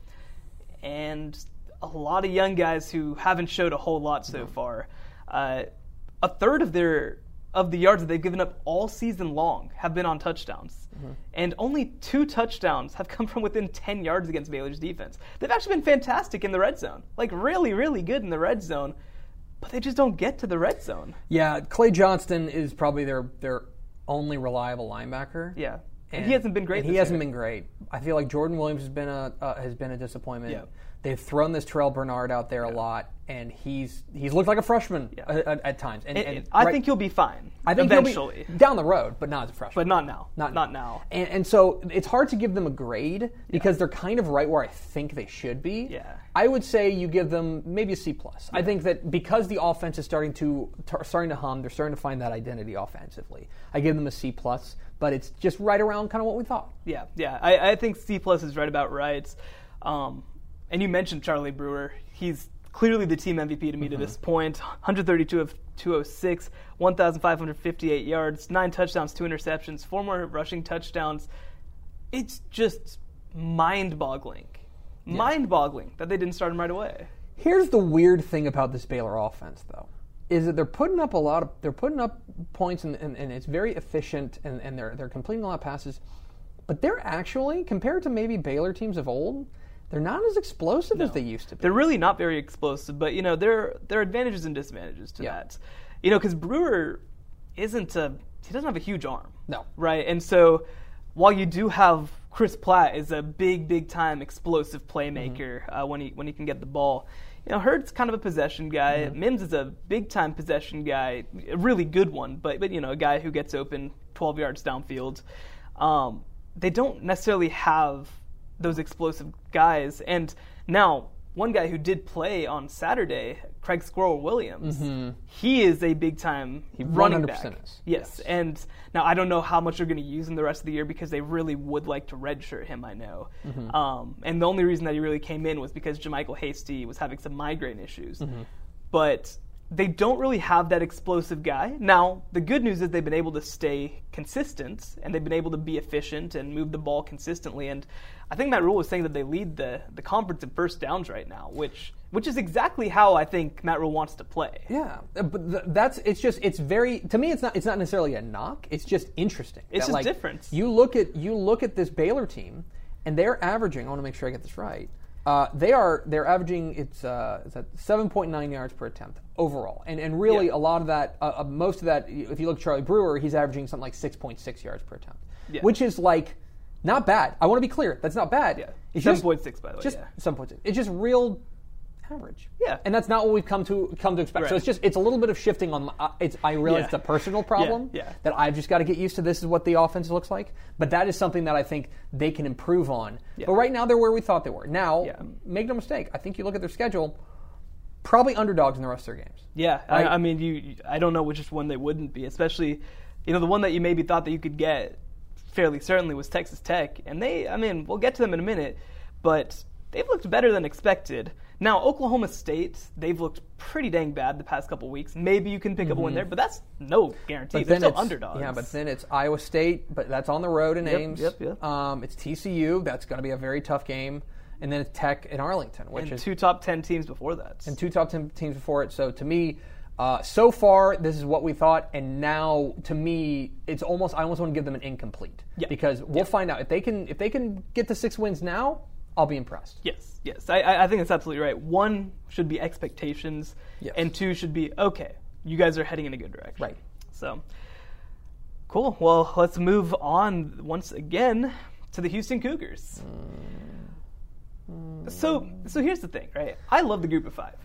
Speaker 1: and a lot of young guys who haven't showed a whole lot so far. Uh, a third of their of the yards that they've given up all season long have been on touchdowns, and only two touchdowns have come from within 10 yards against Baylor's defense. They've actually been fantastic in the red zone, like really, really good in the red zone, but they just don't get to the red zone.
Speaker 2: Yeah, Clay Johnston is probably their their only reliable linebacker.
Speaker 1: Yeah, and, he hasn't been great.
Speaker 2: He hasn't
Speaker 1: year.
Speaker 2: been great. I feel like Jordan Williams has been a uh, has been a disappointment.
Speaker 1: Yeah.
Speaker 2: They've thrown this Terrell Bernard out there a lot, and he's he's looked like a freshman
Speaker 1: Yeah.
Speaker 2: at, at, at times. And,
Speaker 1: And-
Speaker 2: and
Speaker 1: I
Speaker 2: right-
Speaker 1: think he'll be fine.
Speaker 2: I think
Speaker 1: eventually,
Speaker 2: down the road, but not as a freshman.
Speaker 1: but not now.
Speaker 2: Not
Speaker 1: not now.
Speaker 2: And, and so it's hard to give them a grade because they're kind of right where I think they should be.
Speaker 1: Yeah.
Speaker 2: I would say you give them maybe a C plus. I think that because the offense is starting to starting to hum, they're starting to find that identity offensively. I give them a C plus, but it's just right around kind of what we thought.
Speaker 1: Yeah, yeah. I, I think C plus is right about right. Um, and you mentioned Charlie Brewer. He's clearly the team MVP to me to this point. 132 of 206, 1,558 yards, nine touchdowns, two interceptions, four more rushing touchdowns. It's just mind-boggling, mind-boggling that they didn't start him right away.
Speaker 2: Here's the weird thing about this Baylor offense, though, is that they're putting up a lot of they're putting up points and, and, and it's very efficient and, and they're they're completing a lot of passes, but they're actually compared to maybe Baylor teams of old, they're not as explosive as they used to be.
Speaker 1: They're really not very explosive, but you know there there are advantages and disadvantages to
Speaker 2: Yeah.
Speaker 1: that. You know, because Brewer isn't a he doesn't have a huge arm.
Speaker 2: No.
Speaker 1: right? And so while you do have Chris Platt is a big, big time explosive playmaker uh, when he when he can get the ball. You know, Hurd's kind of a possession guy. Mims is a big time possession guy, a really good one, but but you know, a guy who gets open 12 yards downfield. Um, they don't necessarily have those explosive guys. And now, one guy who did play on Saturday, Craig Squirrel Williams, he is a big time running back.
Speaker 2: is.
Speaker 1: Yes. And now I don't know how much they're going to use him the rest of the year because they really would like to redshirt him, I know.
Speaker 2: Mm-hmm.
Speaker 1: Um, and the only reason that he really came in was because JaMycal Hasty was having some migraine issues.
Speaker 2: Mm-hmm.
Speaker 1: But they don't really have that explosive guy. Now, the good news is they've been able to stay consistent and they've been able to be efficient and move the ball consistently. And I think Matt Rhule was saying that they lead the, the conference in first downs right now, which which is exactly how I think Matt Rhule wants to play.
Speaker 2: Yeah, uh, but th- that's it's just it's very to me it's not it's not necessarily a knock. It's just interesting.
Speaker 1: It's
Speaker 2: that,
Speaker 1: just
Speaker 2: like,
Speaker 1: different.
Speaker 2: You look at you look at this Baylor team, and they're averaging. I want to make sure I get this right. Uh, they are they're averaging it's uh, it's at seven point nine yards per attempt overall, and and really
Speaker 1: Yeah.
Speaker 2: a lot of that, uh, uh, most of that. If you look at Charlie Brewer, he's averaging something like six point six yards per attempt,
Speaker 1: Yeah.
Speaker 2: which is like not bad. I want to be clear, that's not bad.
Speaker 1: Yeah.
Speaker 2: It's
Speaker 1: 7.6 by the way.
Speaker 2: just
Speaker 1: yeah.
Speaker 2: some points. It's just real average.
Speaker 1: Yeah.
Speaker 2: and that's not what we've come to come to expect. So it's just it's a little bit of shifting on. My, uh, it's I realize
Speaker 1: Yeah.
Speaker 2: it's a personal problem
Speaker 1: yeah.
Speaker 2: that I've just got to get used to. This is what the offense looks like, but that is something that I think they can improve on.
Speaker 1: Yeah.
Speaker 2: But right now they're where we thought they were. Now,
Speaker 1: Yeah.
Speaker 2: make no mistake. I think you look at their schedule, probably underdogs in the rest of their games.
Speaker 1: Yeah,
Speaker 2: Right?
Speaker 1: I, I mean, you. you- I don't know which one they wouldn't be, especially, you know, the one that you maybe thought that you could get fairly certainly was Texas Tech, and they. I mean, we'll get to them in a minute, but they've looked better than expected. Now, Oklahoma State, they've looked pretty dang bad the past couple weeks. Maybe you can pick up a win there, but that's no guarantee.
Speaker 2: Mm-hmm. But
Speaker 1: They're still underdogs.
Speaker 2: yeah, but then it's Iowa State, but that's on the road in
Speaker 1: Yep,
Speaker 2: Ames.
Speaker 1: yep, yep.
Speaker 2: Um, it's TCU. That's going to be a very tough game, and then it's Tech in Arlington, which
Speaker 1: and
Speaker 2: is
Speaker 1: two top ten teams before that.
Speaker 2: and two top 10 teams before it. So to me, uh, so far this is what we thought, and now to me, it's almost I almost want to give them an incomplete
Speaker 1: Yeah.
Speaker 2: because we'll find out if they can if they can get to six wins now. I'll be impressed.
Speaker 1: Yes, yes. I- I, think that's absolutely right. One should be expectations,
Speaker 2: Yes.
Speaker 1: and two should be okay. You guys are heading in a good direction.
Speaker 2: Right.
Speaker 1: So, cool. Well, let's move on once again to the Houston Cougars. Mm. So, so here's the thing, right? I love the Group of Five.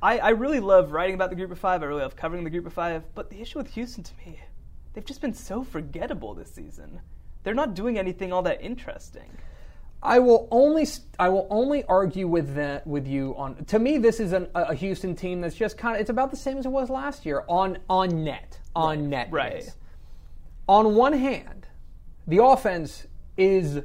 Speaker 1: I, I really love writing about the Group of Five. I really love covering the Group of Five. But the issue with Houston, to me, they've just been so forgettable this season. They're not doing anything all that interesting.
Speaker 2: I will only I will only argue with that with you on. To me, this is an, a Houston team that's just kind of it's about the same as it was last year on on net on net. it
Speaker 1: Right.
Speaker 2: On one hand, the offense is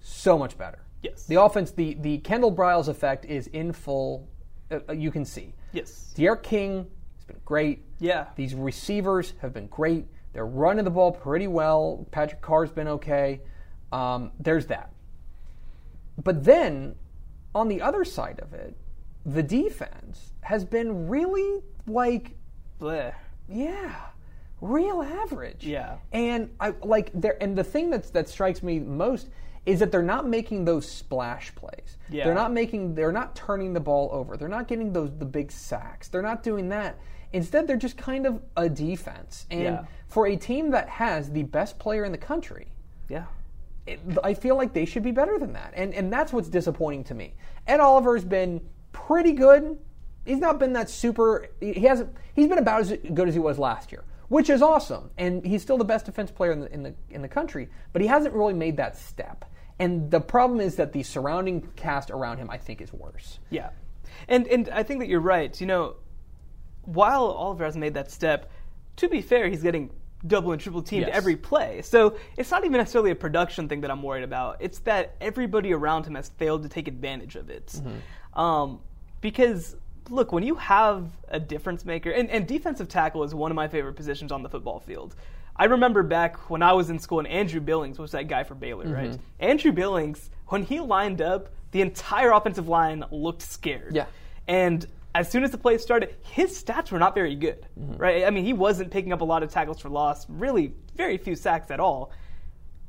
Speaker 2: so much better.
Speaker 1: Yes.
Speaker 2: The offense, the the Kendall Briles effect is in full. Uh, you can see.
Speaker 1: Yes.
Speaker 2: D'Eriq King has been great.
Speaker 1: Yeah.
Speaker 2: These receivers have been great. They're running the ball pretty well. Patrick Carr's been okay. Um, there's that. But then, on the other side of it, the defense has been really like,
Speaker 1: Bleh.
Speaker 2: yeah, real average.
Speaker 1: Yeah.
Speaker 2: And I like there. And the thing that's that strikes me most is that they're not making those splash plays.
Speaker 1: Yeah.
Speaker 2: They're not making. They're not turning the ball over. They're not getting those the big sacks. They're not doing that. Instead, they're just kind of a defense. And
Speaker 1: Yeah.
Speaker 2: for a team that has the best player in the country,
Speaker 1: Yeah.
Speaker 2: I feel like they should be better than that. And and that's what's disappointing to me. Ed Oliver's been pretty good. He's not been that super. He hasn't. He's been about as good as he was last year, which is awesome. And he's still the best defense player in the in the in the country. But he hasn't really made that step. And the problem is that the surrounding cast around him, I think, is worse.
Speaker 1: Yeah, and and I think that you're right. You know, while Oliver has made that step, to be fair, he's getting double and triple teamed
Speaker 2: Yes.
Speaker 1: every play. So it's not even necessarily a production thing that I'm worried about. It's that everybody around him has failed to take advantage of it. Um, because look, when you have a difference maker, and, and defensive tackle is one of my favorite positions on the football field. I remember back when I was in school, and Andrew Billings was that guy for Baylor, right? Andrew Billings, when he lined up, the entire offensive line looked scared.
Speaker 2: Yeah.
Speaker 1: And as soon as the play started, his stats were not very good,
Speaker 2: Mm-hmm.
Speaker 1: right? I mean, he wasn't picking up a lot of tackles for loss, really very few sacks at all.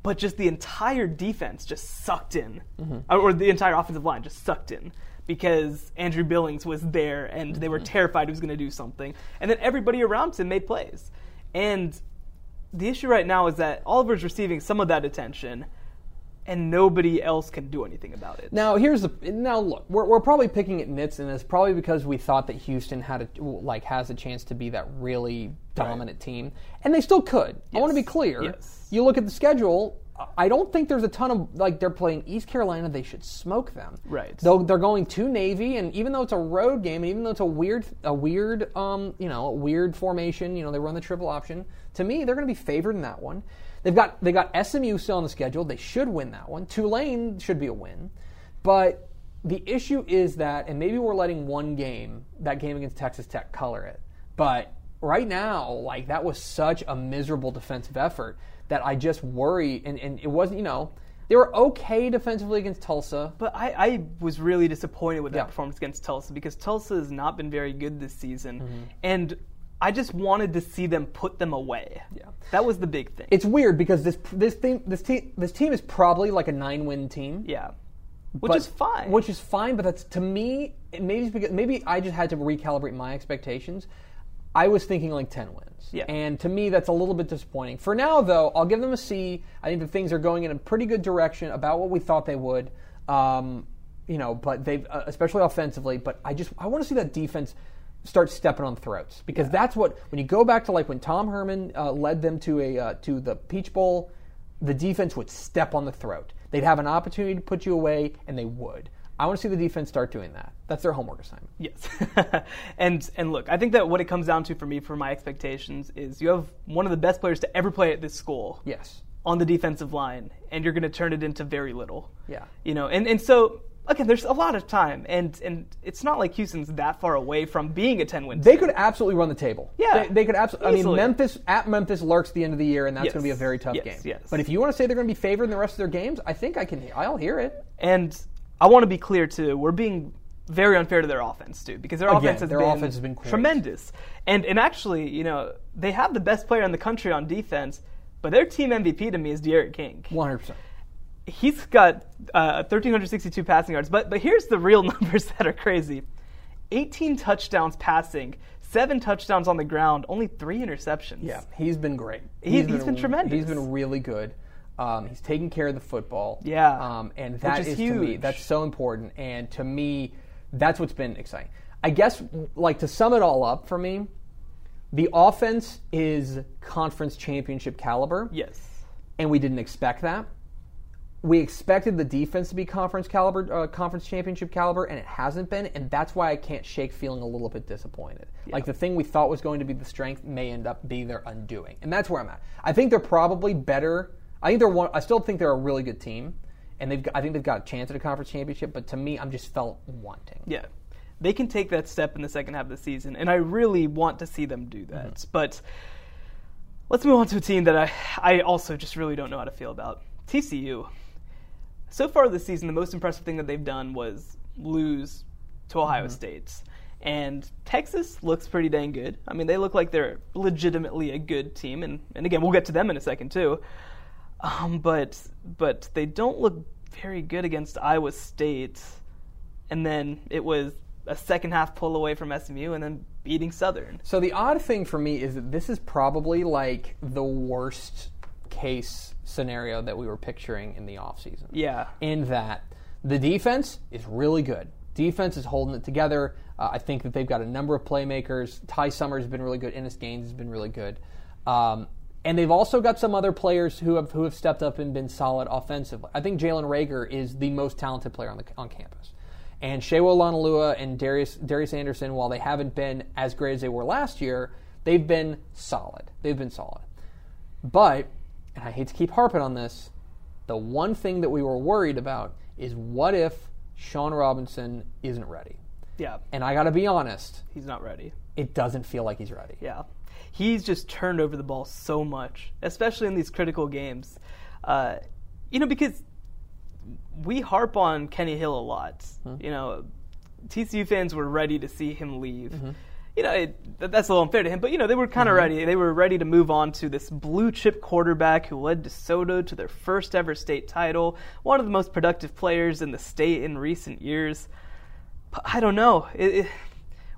Speaker 1: But just the entire defense just sucked in,
Speaker 2: Mm-hmm.
Speaker 1: or, the entire offensive line just sucked in because Andrew Billings was there and they
Speaker 2: Mm-hmm.
Speaker 1: were terrified he was going to do something. And then everybody around him made plays. And the issue right now is that Oliver's receiving some of that attention, and nobody else can do anything about it.
Speaker 2: Now here's the now look we're, we're probably picking at nits and it's probably because we thought that Houston had a like has a chance to be that really dominant team and they still could. I want to be clear.
Speaker 1: Yes.
Speaker 2: You look at the schedule. I don't think there's a ton of like they're playing East Carolina. They should smoke them.
Speaker 1: Right.
Speaker 2: Though they're going to Navy, and even though it's a road game, and even though it's a weird, a weird, um, you know, a weird formation, you know, they run the triple option. To me, they're going to be favored in that one. They've got they got SMU still on the schedule. They should win that one. Tulane should be a win, but the issue is that, and maybe we're letting one game, that game against Texas Tech, color it. But right now, like that was such a miserable defensive effort that I just worry, and, and it wasn't, you know, they were okay defensively against Tulsa.
Speaker 1: But I, I was really disappointed with that
Speaker 2: Yeah.
Speaker 1: performance against Tulsa because Tulsa has not been very good this season.
Speaker 2: Mm-hmm.
Speaker 1: And I just wanted to see them put them away.
Speaker 2: Yeah.
Speaker 1: That was the big thing.
Speaker 2: It's weird because this this thing this team this team is probably like a nine win team.
Speaker 1: yeah. Which
Speaker 2: but-
Speaker 1: is fine.
Speaker 2: Which is fine, but that's to me. Maybe because maybe I just had to recalibrate my expectations. I was thinking like ten wins,
Speaker 1: Yeah.
Speaker 2: and to me that's a little bit disappointing. For now, though, I'll give them a C. I think that things are going in a pretty good direction about what we thought they would. Um, you know, but they've uh, especially offensively. But I just I want to see that defense start stepping on throats because that's what when you go back to like when Tom Herman uh, led them to a uh, to the Peach Bowl, the defense would step on the throat. They'd have an opportunity to put you away, and they would. I want to see the defense start doing that. That's their homework assignment.
Speaker 1: Yes. and and look, I think that what it comes down to for me, for my expectations, is you have one of the best players to ever play at this school
Speaker 2: Yes.
Speaker 1: on the defensive line, and you're going to turn it into very little.
Speaker 2: Yeah.
Speaker 1: You know, and, and so again, there's a lot of time, and and it's not like Houston's that far away from being a 10 win.
Speaker 2: They could absolutely run the table.
Speaker 1: Yeah,
Speaker 2: They, they could absolutely. I mean. Memphis at Memphis lurks the end of the year, and that's
Speaker 1: Yes.
Speaker 2: going to be a very tough
Speaker 1: Yes,
Speaker 2: game.
Speaker 1: yes.
Speaker 2: But if you want to say they're going to be favored in the rest of their games, I think I can. I'll hear it.
Speaker 1: And I want to be clear too. We're being very unfair to their offense too, because their
Speaker 2: Again,
Speaker 1: offense has
Speaker 2: their
Speaker 1: been,
Speaker 2: offense has been
Speaker 1: tremendous. And and actually, you know, they have the best player in the country on defense, but their team MVP to me is D'Eriq King.
Speaker 2: One hundred percent.
Speaker 1: He's got uh, 1,362 passing yards, but but here's the real numbers that are crazy: 18 touchdowns passing, seven touchdowns on the ground, only three interceptions.
Speaker 2: Yeah, he's been great.
Speaker 1: He- he's been tremendous.
Speaker 2: He's been really good. Um, he's taking care of the football.
Speaker 1: Yeah.
Speaker 2: um, and that
Speaker 1: is
Speaker 2: is, to me
Speaker 1: huge.
Speaker 2: that's so important. And to me, that's what's been exciting. I guess, like to sum it all up for me, the offense is conference championship caliber.
Speaker 1: Yes.
Speaker 2: and we didn't expect that. We expected the defense to be conference caliber, uh, conference championship caliber, and it hasn't been, and that's why I can't shake feeling a little bit disappointed. Like the thing we thought was going to be the strength may end up being their undoing, and that's where I'm at. I think they're probably better. I think they're one. I still think they're a really good team, and they've. I think they've got a chance at a conference championship. But to me, I'm just felt wanting.
Speaker 1: Yeah. They can take that step in the second half of the season, and I really want to see them do that.
Speaker 2: Mm-hmm.
Speaker 1: But let's move on to a team that I, I also just really don't know how to feel about TCU. So far this season, the most impressive thing that they've done was lose to Ohio
Speaker 2: Mm-hmm.
Speaker 1: State. And Texas looks pretty dang good. I mean, they look like they're legitimately a good team, and, and again, we'll get to them in a second too. Um, but but they don't look very good against Iowa State. And then it was a second half pull away from SMU, and then beating Southern.
Speaker 2: So the odd thing for me is that this is probably like the worst case scenario that we were picturing in the offseason.
Speaker 1: Yeah.
Speaker 2: In that the defense is really good. Defense is holding it together. Uh, I think that they've got a number of playmakers. Ty Summers has been really good. Innis Gaines has been really good. Um, and they've also got some other players who have who have stepped up and been solid offensively. I think Jalen Reagor is the most talented player on the on campus. And Sewo Olonilua and Darius Darius Anderson, while they haven't been as great as they were last year, they've been solid. They've been solid. But, and I hate to keep harping on this, the one thing that we were worried about is what if Shawn Robinson isn't ready?
Speaker 1: Yeah.
Speaker 2: And I got to be honest,
Speaker 1: He's not ready.
Speaker 2: it doesn't feel like he's ready.
Speaker 1: Yeah. He's just turned over the ball so much, especially in these critical games. Uh, you know, because we harp on Kenny Hill a lot. You know, TCU fans were ready to see him leave. You know, it, that- that's a little unfair to him, but you know they were kind of mm-hmm. ready. They were ready to move on to this blue chip quarterback who led DeSoto to their first ever state title, one of the most productive players in the state in recent years. But I don't know. It, it,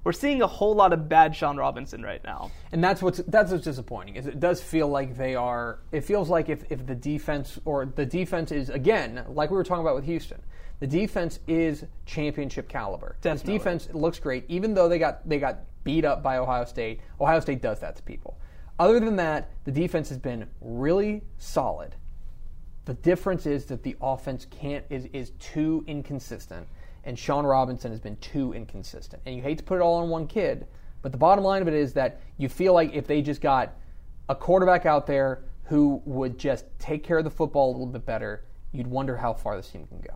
Speaker 1: we're seeing a whole lot of bad Shawn Robinson right now.
Speaker 2: And that's what's that's what's disappointing is it does feel like they are. It feels like if, if the defense or the defense is again like we were talking about with Houston, the defense is championship caliber.
Speaker 1: Definitely.
Speaker 2: This defense looks great, even though they got they got beat up by Ohio State. Ohio State does that to people. Other than that, the defense has been really solid. The difference is that the offense can't is is too inconsistent, and Shawn Robinson has been too inconsistent. And you hate to put it all on one kid, but the bottom line of it is that you feel like if they just got a quarterback out there who would just take care of the football a little bit better, you'd wonder how far this team can go.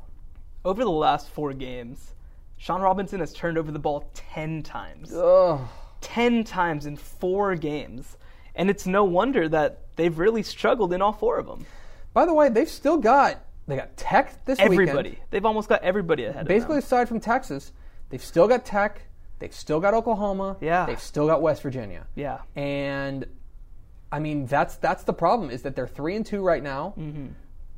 Speaker 1: Over the last four games, Shawn Robinson has turned over the ball 10 times.
Speaker 2: Ugh.
Speaker 1: 10 times in four games. And it's no wonder that they've really struggled in all four of them.
Speaker 2: By the way, they've still got they got Tech this
Speaker 1: Everybody.
Speaker 2: weekend. Everybody.
Speaker 1: They've almost got everybody ahead
Speaker 2: Basically,
Speaker 1: of them.
Speaker 2: Basically, aside from Texas, they've still got Tech. They've still got Oklahoma.
Speaker 1: Yeah.
Speaker 2: They've still got West Virginia.
Speaker 1: Yeah.
Speaker 2: And I mean, that's that's the problem is that they're three and two right now.
Speaker 1: Mm-hmm.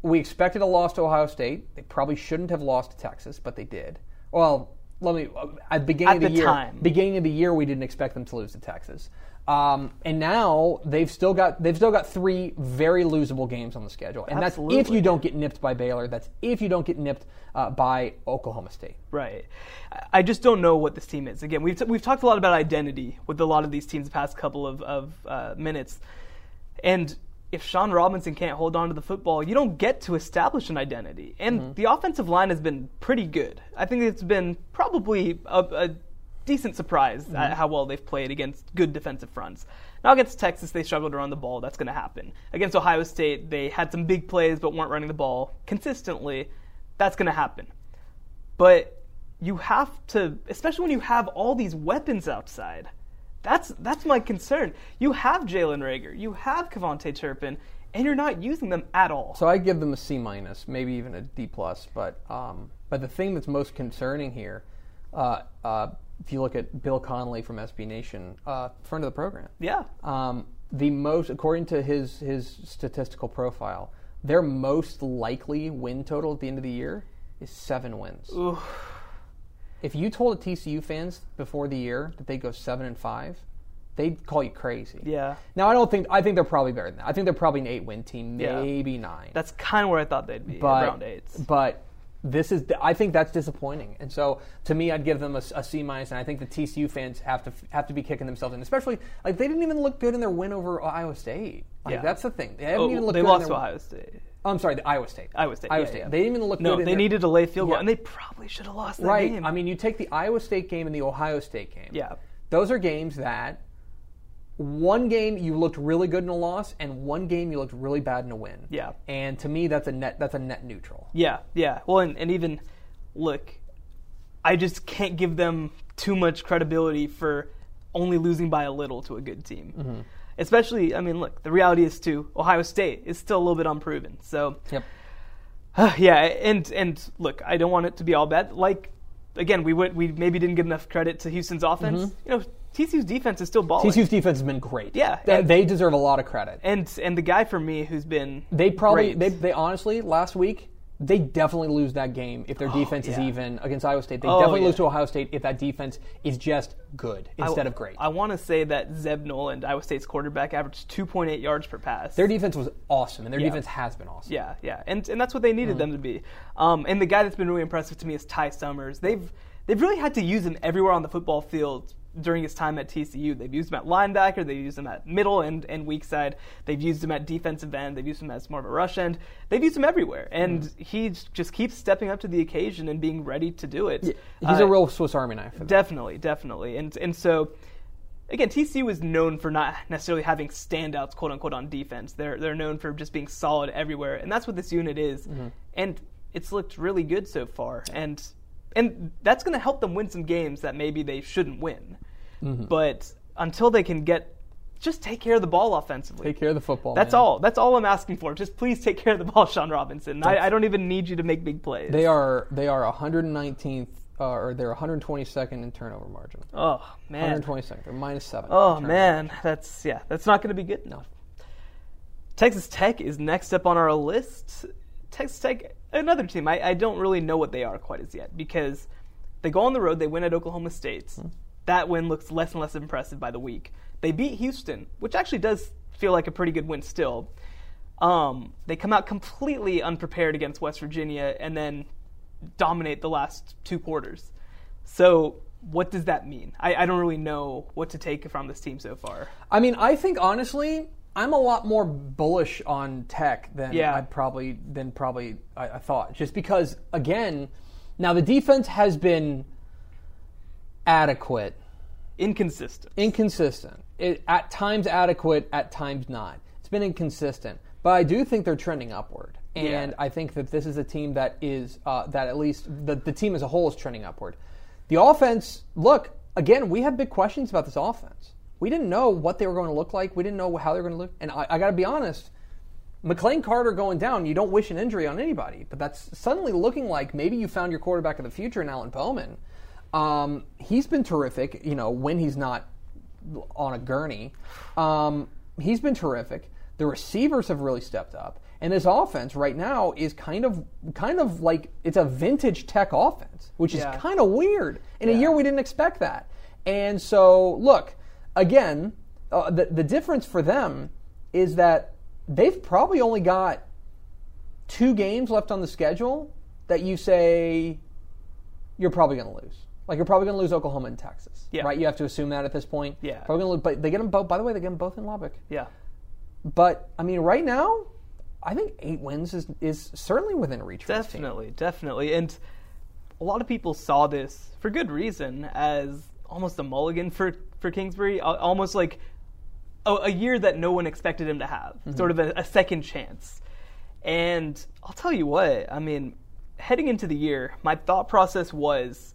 Speaker 2: We expected a loss to Ohio State. They probably shouldn't have lost to Texas, but they did. Well, let me at the beginning
Speaker 1: At
Speaker 2: of the,
Speaker 1: the
Speaker 2: year.
Speaker 1: time.
Speaker 2: Beginning of the year, we didn't expect them to lose to Texas. Um, and now they've still got they've still got three very losable games on the schedule, and that's if you don't get nipped by Baylor. That's if you don't get nipped uh, by Oklahoma State.
Speaker 1: Right. I- I just don't know what this team is. Again, we've, t- we've talked a lot about identity with a lot of these teams the past couple of, of uh, minutes. And if Shawn Robinson can't hold on to the football, you don't get to establish an identity. And mm-hmm. the offensive line has been pretty good. I think it's been probably a, a decent surprise at mm-hmm. how well they've played against good defensive fronts. Now against Texas, they struggled to run the ball. That's going to happen. Against Ohio State, they had some big plays but weren't running the ball consistently. That's going to happen. But you have to, especially when you have all these weapons outside. That's that's my concern. You have Jalen Reagor, you have KaVontae Turpin, and you're not using them at all.
Speaker 2: So I give them a C minus, maybe even a D plus. But um, but the thing that's most concerning here, uh, uh, if you look at Bill Connelly from SB Nation, uh, friend of the program,
Speaker 1: yeah,
Speaker 2: um, the most according to his his statistical profile, their most likely win total at the end of the year is seven wins.
Speaker 1: Ooh,
Speaker 2: If you told the TCU fans before the year that they go seven and five, they'd call you crazy.
Speaker 1: yeah.
Speaker 2: Now I don't think I think they're probably better than that. I think they're probably an eight win team,
Speaker 1: Yeah.
Speaker 2: maybe nine.
Speaker 1: That's kind of where I thought they'd be
Speaker 2: but
Speaker 1: around eights.
Speaker 2: but this is I think that's disappointing, and so to me, I'd give them a, a C minus, and I think the TCU fans have to have to be kicking themselves in, especially like they didn't even look good in their win over Iowa State. Like
Speaker 1: Yeah.
Speaker 2: that's the thing they haven't
Speaker 1: Oh,
Speaker 2: even looked
Speaker 1: they
Speaker 2: good
Speaker 1: lost
Speaker 2: in
Speaker 1: to
Speaker 2: their,
Speaker 1: Ohio State.
Speaker 2: Oh, I'm sorry, the Iowa State.
Speaker 1: Iowa State,
Speaker 2: Iowa
Speaker 1: yeah,
Speaker 2: State.
Speaker 1: yeah.
Speaker 2: They didn't even look
Speaker 1: No,
Speaker 2: good. in
Speaker 1: they
Speaker 2: their-
Speaker 1: needed a late field goal,
Speaker 2: Yeah.
Speaker 1: and they probably should have lost that
Speaker 2: right.
Speaker 1: game.
Speaker 2: I mean, you take the Iowa State game and the Ohio State game.
Speaker 1: Yeah.
Speaker 2: Those are games that one game you looked really good in a loss, and one game you looked really bad in a win.
Speaker 1: Yeah.
Speaker 2: And to me, that's a net. That's a net neutral.
Speaker 1: Yeah, yeah. Well, and, and even look, I just can't give them too much credibility for only losing by a little to a good team.
Speaker 2: Mm-hmm.
Speaker 1: Especially, I mean, look, the reality is too Ohio State is still a little bit unproven. So,
Speaker 2: Yep.
Speaker 1: yeah, and and look, I don't want it to be all bad. Like, again, we went, we maybe didn't give enough credit to Houston's offense.
Speaker 2: Mm-hmm.
Speaker 1: You know, TCU's defense is still balling.
Speaker 2: TCU's defense has been great.
Speaker 1: Yeah,
Speaker 2: They,
Speaker 1: and-
Speaker 2: they deserve a lot of credit.
Speaker 1: and and the guy for me who's been
Speaker 2: They probably,
Speaker 1: great.
Speaker 2: they, they honestly, last week, they definitely lose that game if their defense is
Speaker 1: yeah.
Speaker 2: even against Iowa State. They
Speaker 1: Oh,
Speaker 2: definitely
Speaker 1: yeah.
Speaker 2: lose to Ohio State if that defense is just good instead
Speaker 1: I,
Speaker 2: of great.
Speaker 1: I want to say that Zeb Noland, Iowa State's quarterback, averaged 2.8 yards per pass.
Speaker 2: their defense was awesome, and their
Speaker 1: Yeah.
Speaker 2: defense has been awesome.
Speaker 1: Yeah, yeah, and and that's what they needed
Speaker 2: Mm-hmm.
Speaker 1: them to be. Um, and the guy that's been really impressive to me is Ty Summers. They've they've really had to use him everywhere on the football field during his time at TCU. They've used him at linebacker, they've used him at middle and, and weak side, they've used him at defensive end, they've used him as more of a rush end. They've used him everywhere, and
Speaker 2: Mm-hmm.
Speaker 1: he just keeps stepping up to the occasion and being ready to do it.
Speaker 2: He's
Speaker 1: Uh,
Speaker 2: a real Swiss Army knife. For them.
Speaker 1: Definitely, definitely. And and so again, TCU is known for not necessarily having standouts, quote unquote, on defense. They're they're known for just being solid everywhere, and that's what this unit is.
Speaker 2: Mm-hmm.
Speaker 1: And it's looked really good so far, and and that's going to help them win some games that maybe they shouldn't win.
Speaker 2: Mm-hmm.
Speaker 1: But until they can get just take care of the ball offensively.
Speaker 2: Take care of the football.
Speaker 1: That's
Speaker 2: man.
Speaker 1: all. That's all I'm asking for. Just please take care of the ball, Shawn Robinson. I, I don't even need you to make big plays.
Speaker 2: They are they are 119th uh, or they're 122nd in turnover margin.
Speaker 1: Oh man.
Speaker 2: 122nd. They're minus seven.
Speaker 1: Oh man, that's yeah, that's not going to be good enough. Texas Tech is next up on our list. Texas Tech, another team. I, I don't really know what they are quite as yet because they go on the road, they win at Oklahoma State. That win looks less and less impressive by the week. They beat Houston, which actually does feel like a pretty good win still. Um, they come out completely unprepared against West Virginia and then dominate the last two quarters. So, what does that mean? I, I don't really know what to take from this team so far.
Speaker 2: I mean, I think honestly, I'm a lot more bullish on Tech than
Speaker 1: Yeah.
Speaker 2: I probably than probably I, I thought. Just because, again, now the defense has been adequate,
Speaker 1: Inconsistent.
Speaker 2: inconsistent. It, at times adequate, at times not. It's been inconsistent, but I do think they're trending upward, and
Speaker 1: Yeah.
Speaker 2: I think that this is a team that is uh, that at least the, the team as a whole is trending upward. The offense, look again, we have big questions about this offense. We didn't know what they were going to look like. We didn't know how they were going to look, and I, I got to be honest. McLane Carter going down, you don't wish an injury on anybody, but that's suddenly looking like maybe you found your quarterback of the future in Alan Bowman. Um, he's been terrific, you know, when he's not on a gurney. Um, he's been terrific. The receivers have really stepped up, and this offense right now is kind of, kind of like it's a vintage Tech offense, which is kind of weird. In a year we didn't expect that, and so look again. Uh, the the difference for them is that they've probably only got two games left on the schedule that you say you're probably going to lose. Like you're probably going to lose Oklahoma and Texas,
Speaker 1: Yeah.
Speaker 2: right? You have to assume that at this point.
Speaker 1: Yeah.
Speaker 2: Probably gonna lose, but they get them both. By the way, they get them both in Lubbock.
Speaker 1: Yeah.
Speaker 2: But I mean, right now, I think eight wins is is certainly within reach. For.
Speaker 1: Definitely, definitely. And a lot of people saw this for good reason as almost a mulligan for, for Kingsbury, almost like a, a year that no one expected him to have, mm-hmm. sort of a, a second chance. And I'll tell you what, I mean, heading into the year, my thought process was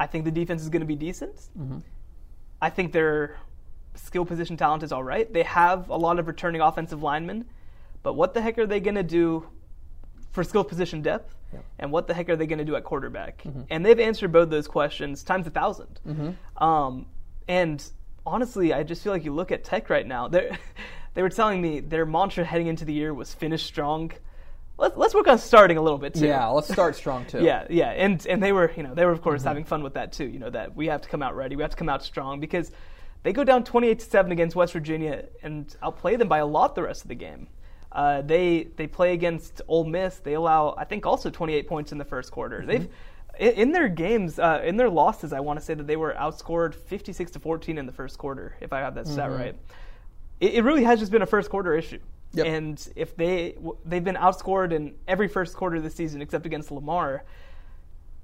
Speaker 1: I think the defense is going to be decent. Mm-hmm. I think their skill position talent is all right. They have a lot of returning offensive linemen, but what the heck are they going to do for skill position depth? And what the heck are they going to do at quarterback? Mm-hmm. And they've answered both those questions times a 1000 mm-hmm. Um, and honestly, I just feel like you look at Tech right now. They they were telling me their mantra heading into the year was finish strong. Let's let's work on starting a little bit too.
Speaker 2: Yeah, let's start strong too.
Speaker 1: Yeah, yeah, and and they were, you know, they were of
Speaker 2: Mm-hmm.
Speaker 1: course having fun with that too. You know that we have to come out ready, we have to come out strong because they go down twenty eight to seven against West Virginia and outplay them by a lot the rest of the game. Uh, they they play against Ole Miss. They allow I think also twenty eight points in the first quarter.
Speaker 2: Mm-hmm.
Speaker 1: They've in, in their games, uh, in their losses, I want to say that they were outscored fifty six to fourteen in the first quarter, if I have that stat
Speaker 2: Mm-hmm.
Speaker 1: right. It, it really has just been a first quarter issue.
Speaker 2: Yep.
Speaker 1: And if they they've been outscored in every first quarter of the season except against Lamar.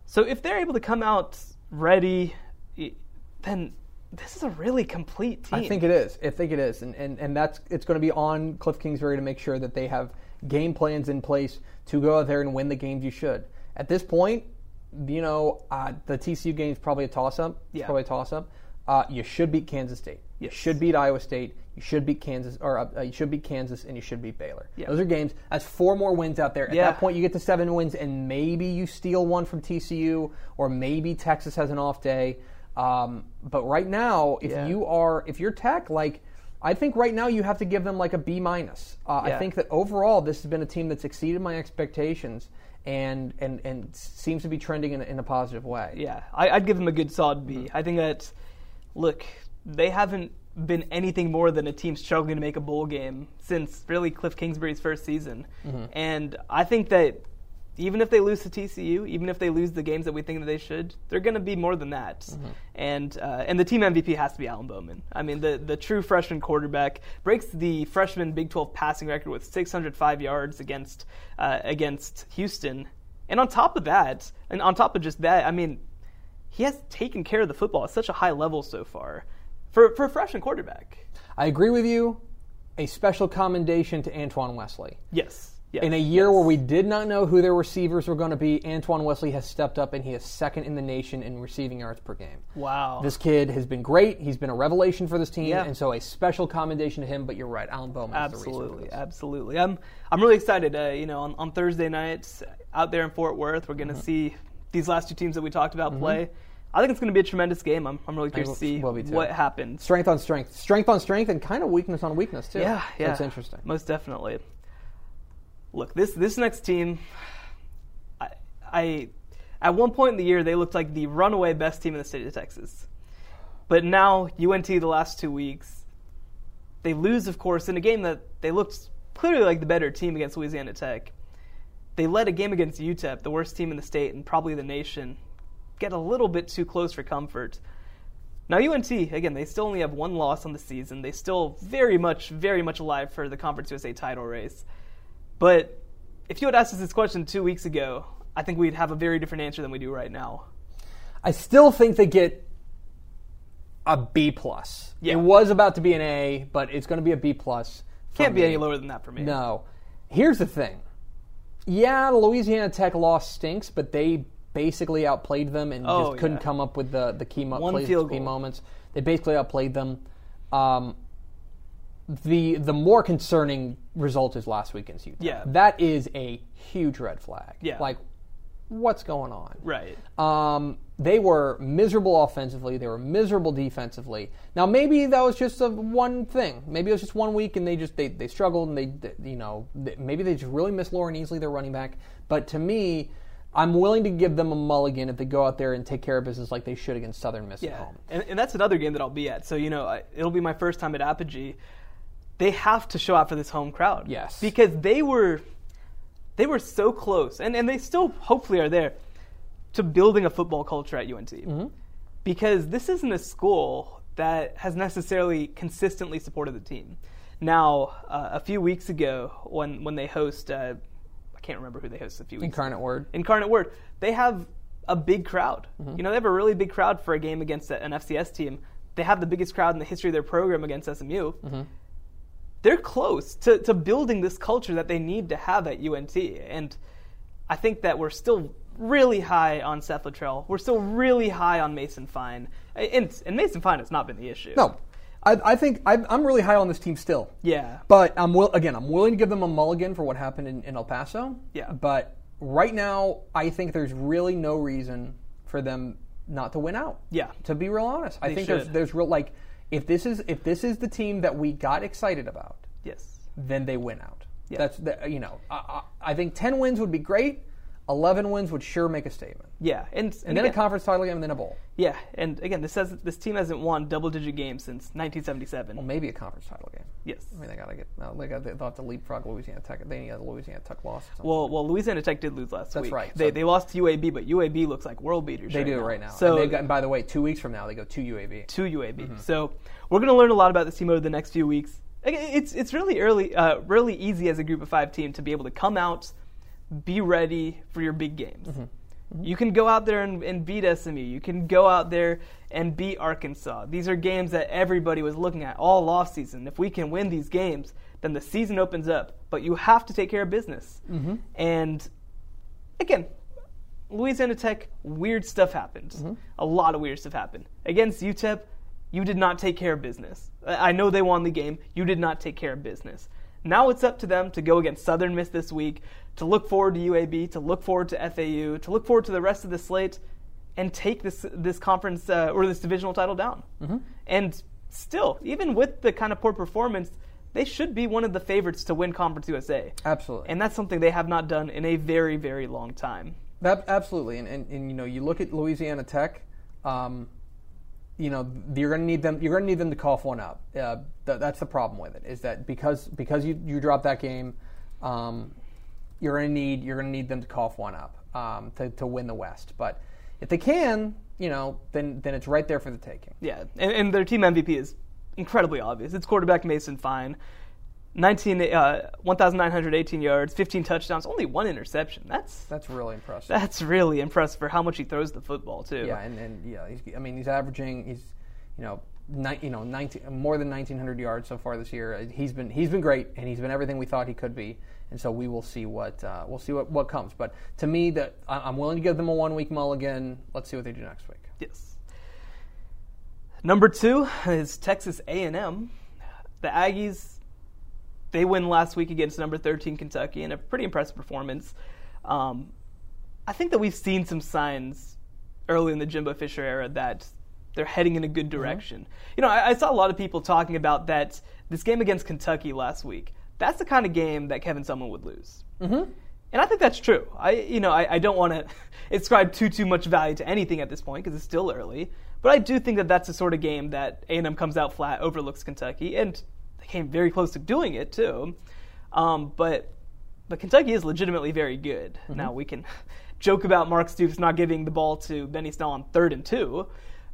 Speaker 1: So if they're able to come out ready, then this is a really complete team.
Speaker 2: I think it is. I think it is, and and, and that's it's going to be on Cliff Kingsbury to make sure that they have game plans in place to go out there and win the games you should. At this point, you know uh, the TCU game is probably a toss up. It's
Speaker 1: Yeah.
Speaker 2: probably a toss up. Uh, you should beat Kansas State. You
Speaker 1: Yes.
Speaker 2: should beat Iowa State. You should beat Kansas, or uh, you should beat Kansas, and you should beat Baylor.
Speaker 1: Yeah.
Speaker 2: Those are games. That's four more wins out there. At
Speaker 1: Yeah.
Speaker 2: that point, you get to seven wins, and maybe you steal one from TCU, or maybe Texas has an off day. Um, but right now, if
Speaker 1: Yeah.
Speaker 2: you are, if you're Tech, like I think right now you have to give them like a B minus. Uh, I think that overall this has been a team that's exceeded my expectations and and and seems to be trending in, a- in a positive way.
Speaker 1: Yeah, I, I'd give them a good solid B.
Speaker 2: Mm-hmm.
Speaker 1: I think that, look, they haven't been anything more than a team struggling to make a bowl game since really Cliff Kingsbury's first season.
Speaker 2: Mm-hmm.
Speaker 1: And I think that even if they lose to TCU, even if they lose the games that we think that they should, they're going to be more than that.
Speaker 2: Mm-hmm.
Speaker 1: And uh, and the team MVP has to be Alan Bowman. I mean, the the true freshman quarterback breaks the freshman Big 12 passing record with 605 yards against uh, against Houston. And on top of that, and on top of just that, I mean, he has taken care of the football at such a high level so far for for a freshman quarterback.
Speaker 2: I agree with you. A special commendation to Antoine Wesley.
Speaker 1: Yes. yes
Speaker 2: In a year
Speaker 1: yes.
Speaker 2: where we did not know who their receivers were going to be, Antoine Wesley has stepped up and he is second in the nation in receiving yards per game.
Speaker 1: wow,
Speaker 2: This kid has been great. He's been a revelation for this team,
Speaker 1: Yeah.
Speaker 2: and so a special commendation to him. But you're right, Alan Bowman is the reason
Speaker 1: absolutely, absolutely. I'm I'm really excited. Uh, you know, on, on Thursday nights out there in Fort Worth, we're going to
Speaker 2: Mm-hmm.
Speaker 1: see these last two teams that we talked about play. I think it's going to be a tremendous game. I'm, I'm really curious to see what happens.
Speaker 2: Strength on strength, strength on strength, and kind of weakness on weakness too.
Speaker 1: Yeah, yeah,
Speaker 2: it's interesting.
Speaker 1: Most definitely. Look, this this next team, I, I, at one point in the year they looked like the runaway best team in the state of Texas, but now UNT the last two weeks, they lose of course in a game that they looked clearly like the better team against Louisiana Tech. They led a game against UTEP, the worst team in the state and probably the nation, get a little bit too close for comfort. Now UNT again, they still only have one loss on the season. They still very much, very much alive for the Conference USA title race. But if you had asked us this question two weeks ago, I think we'd have a very different answer than we do right now.
Speaker 2: I still think they get a B plus.
Speaker 1: Yeah.
Speaker 2: It was about to be an A, but it's going to be a B plus.
Speaker 1: Can't be
Speaker 2: me.
Speaker 1: any lower than that for me.
Speaker 2: No. Here's the thing. Yeah, the Louisiana Tech loss stinks, but they basically outplayed them and
Speaker 1: Oh,
Speaker 2: just couldn't
Speaker 1: yeah.
Speaker 2: come up with the the key, mo- plays, key moments. They basically outplayed them. Um, the the more concerning result is last weekend's UTEP.
Speaker 1: Yeah.
Speaker 2: that is a huge red flag.
Speaker 1: Yeah.
Speaker 2: like what's going on?
Speaker 1: Right.
Speaker 2: Um, they were miserable offensively. They were miserable defensively. Now maybe that was just a one thing. Maybe it was just one week and they just they, they struggled and they, they- you know they, maybe they just really missed Loren Easly, their running back. But to me, I'm willing to give them a mulligan if they go out there and take care of business like they should against Southern Miss at
Speaker 1: Yeah.
Speaker 2: home.
Speaker 1: And, and that's another game that I'll be at. So, you know, I, it'll be my first time at Apogee. They have to show out for this home crowd.
Speaker 2: Yes.
Speaker 1: Because they were they were so close, and, and they still hopefully are there, to building a football culture at UNT.
Speaker 2: Mm-hmm.
Speaker 1: Because this isn't a school that has necessarily consistently supported the team. Now, uh, a few weeks ago, when, when they host, uh, I can't remember who they host a few weeks
Speaker 2: Incarnate Word.
Speaker 1: Incarnate Word, they have a big crowd.
Speaker 2: Mm-hmm.
Speaker 1: You know, they have a really big crowd for a game against an FCS team. They have the biggest crowd in the history of their program against SMU.
Speaker 2: Mm-hmm.
Speaker 1: They're close to, to building this culture that they need to have at UNT. And I think that we're still really high on Seth Littrell. We're still really high on Mason Fine. And, and Mason Fine has not been the issue.
Speaker 2: No, I, I think I, I'm really high on this team still.
Speaker 1: Yeah.
Speaker 2: But I'm will again. I'm willing to give them a mulligan for what happened in, in El Paso.
Speaker 1: Yeah.
Speaker 2: But right now, I think there's really no reason for them not to win out.
Speaker 1: Yeah.
Speaker 2: To be real honest, I
Speaker 1: They
Speaker 2: think there's
Speaker 1: should.
Speaker 2: there's real like if this is if this is the team that we got excited about,
Speaker 1: Yes.
Speaker 2: then they win out.
Speaker 1: Yeah.
Speaker 2: That's the, you know I, I, I think ten wins would be great. Eleven wins would sure make a statement.
Speaker 1: Yeah. And, and,
Speaker 2: And then a conference title game, and then a bowl.
Speaker 1: Yeah. And again, this says this team hasn't won double digit games since 1977.
Speaker 2: Well, maybe a conference title game.
Speaker 1: yes.
Speaker 2: I mean, they gotta get. No, they got. They have to leapfrog Louisiana Tech. They need a Louisiana Tech loss.
Speaker 1: Well, well, Louisiana Tech did lose last
Speaker 2: That's
Speaker 1: week.
Speaker 2: right,
Speaker 1: They,
Speaker 2: so-
Speaker 1: they lost to UAB, but UAB looks like world beaters.
Speaker 2: They
Speaker 1: right
Speaker 2: do
Speaker 1: now.
Speaker 2: right now.
Speaker 1: So
Speaker 2: and they've got, and by the way, two weeks from now they go to UAB.
Speaker 1: to UAB.
Speaker 2: Mm-hmm.
Speaker 1: So we're going to learn a lot about this team over the next few weeks. it's it's really early, uh, really easy as a group of five team to be able to come out, be ready for your big games. Mm-hmm. You can go out there and, and, beat SMU. You can go out there and beat Arkansas. These are games that everybody was looking at all off season. If we can win these games, then the season opens up. But you have to take care of business. Mm-hmm. And again, Louisiana Tech, weird stuff happened. Mm-hmm. A lot of weird stuff happened. Against UTEP, you did not take care of business. I know they won the game. You did not take care of business. Now it's up to them to go against Southern Miss this week, to look forward to UAB, to look forward to FAU, to look forward to the rest of the slate, and take this this conference uh, or this divisional title down. Mm-hmm. And still, even with the kind of poor performance, they should be one of the favorites to win Conference USA.
Speaker 2: Absolutely.
Speaker 1: And that's something they have not done in a very, very long time.
Speaker 2: That, absolutely. And, and, and, you know, you look at Louisiana Tech. Um, you know you're going to need them. You're going to need them to cough one up. Uh, th- that's the problem with it. Is that because because you you dropped that game, um, you're going to need you're going to need them to cough one up um, to to win the West. But if they can, you know, then then it's right there for the taking.
Speaker 1: Yeah, and, and their team MVP is incredibly obvious. It's quarterback Mason Fine. 19, uh, 1,918 yards, 15 touchdowns, only one interception. That's
Speaker 2: that's really impressive.
Speaker 1: That's really impressive for how much he throws the football too.
Speaker 2: Yeah, and, and yeah, I mean he's averaging he's you know ni- you know 19, more than 1,900 yards so far this year. He's been he's been great, and he's been everything we thought he could be. And so we will see what uh, we'll see what, what comes. But to me, that I'm willing to give them a one week mulligan. Let's see what they do next week.
Speaker 1: Yes. Number two is Texas A&M. The Aggies they win last week against number 13 Kentucky in a pretty impressive performance. Um, I think that we've seen some signs early in the Jimbo Fisher era that they're heading in a good mm-hmm. direction. Mm-hmm. You know, I, I, saw a lot of people talking about that this game against Kentucky last week. That's the kind of game that Kevin Sumlin would lose. Mm-hmm. And I think that's true. I, you know, I, I don't want to ascribe too too much value to anything at this point because it's still early. But I do think that that's the sort of game that A&M comes out flat, overlooks Kentucky, and they came very close to doing it too. Um, but but Kentucky is legitimately very good. Mm-hmm. Now we can joke about Mark Stoops not giving the ball to Benny Snell on third and two,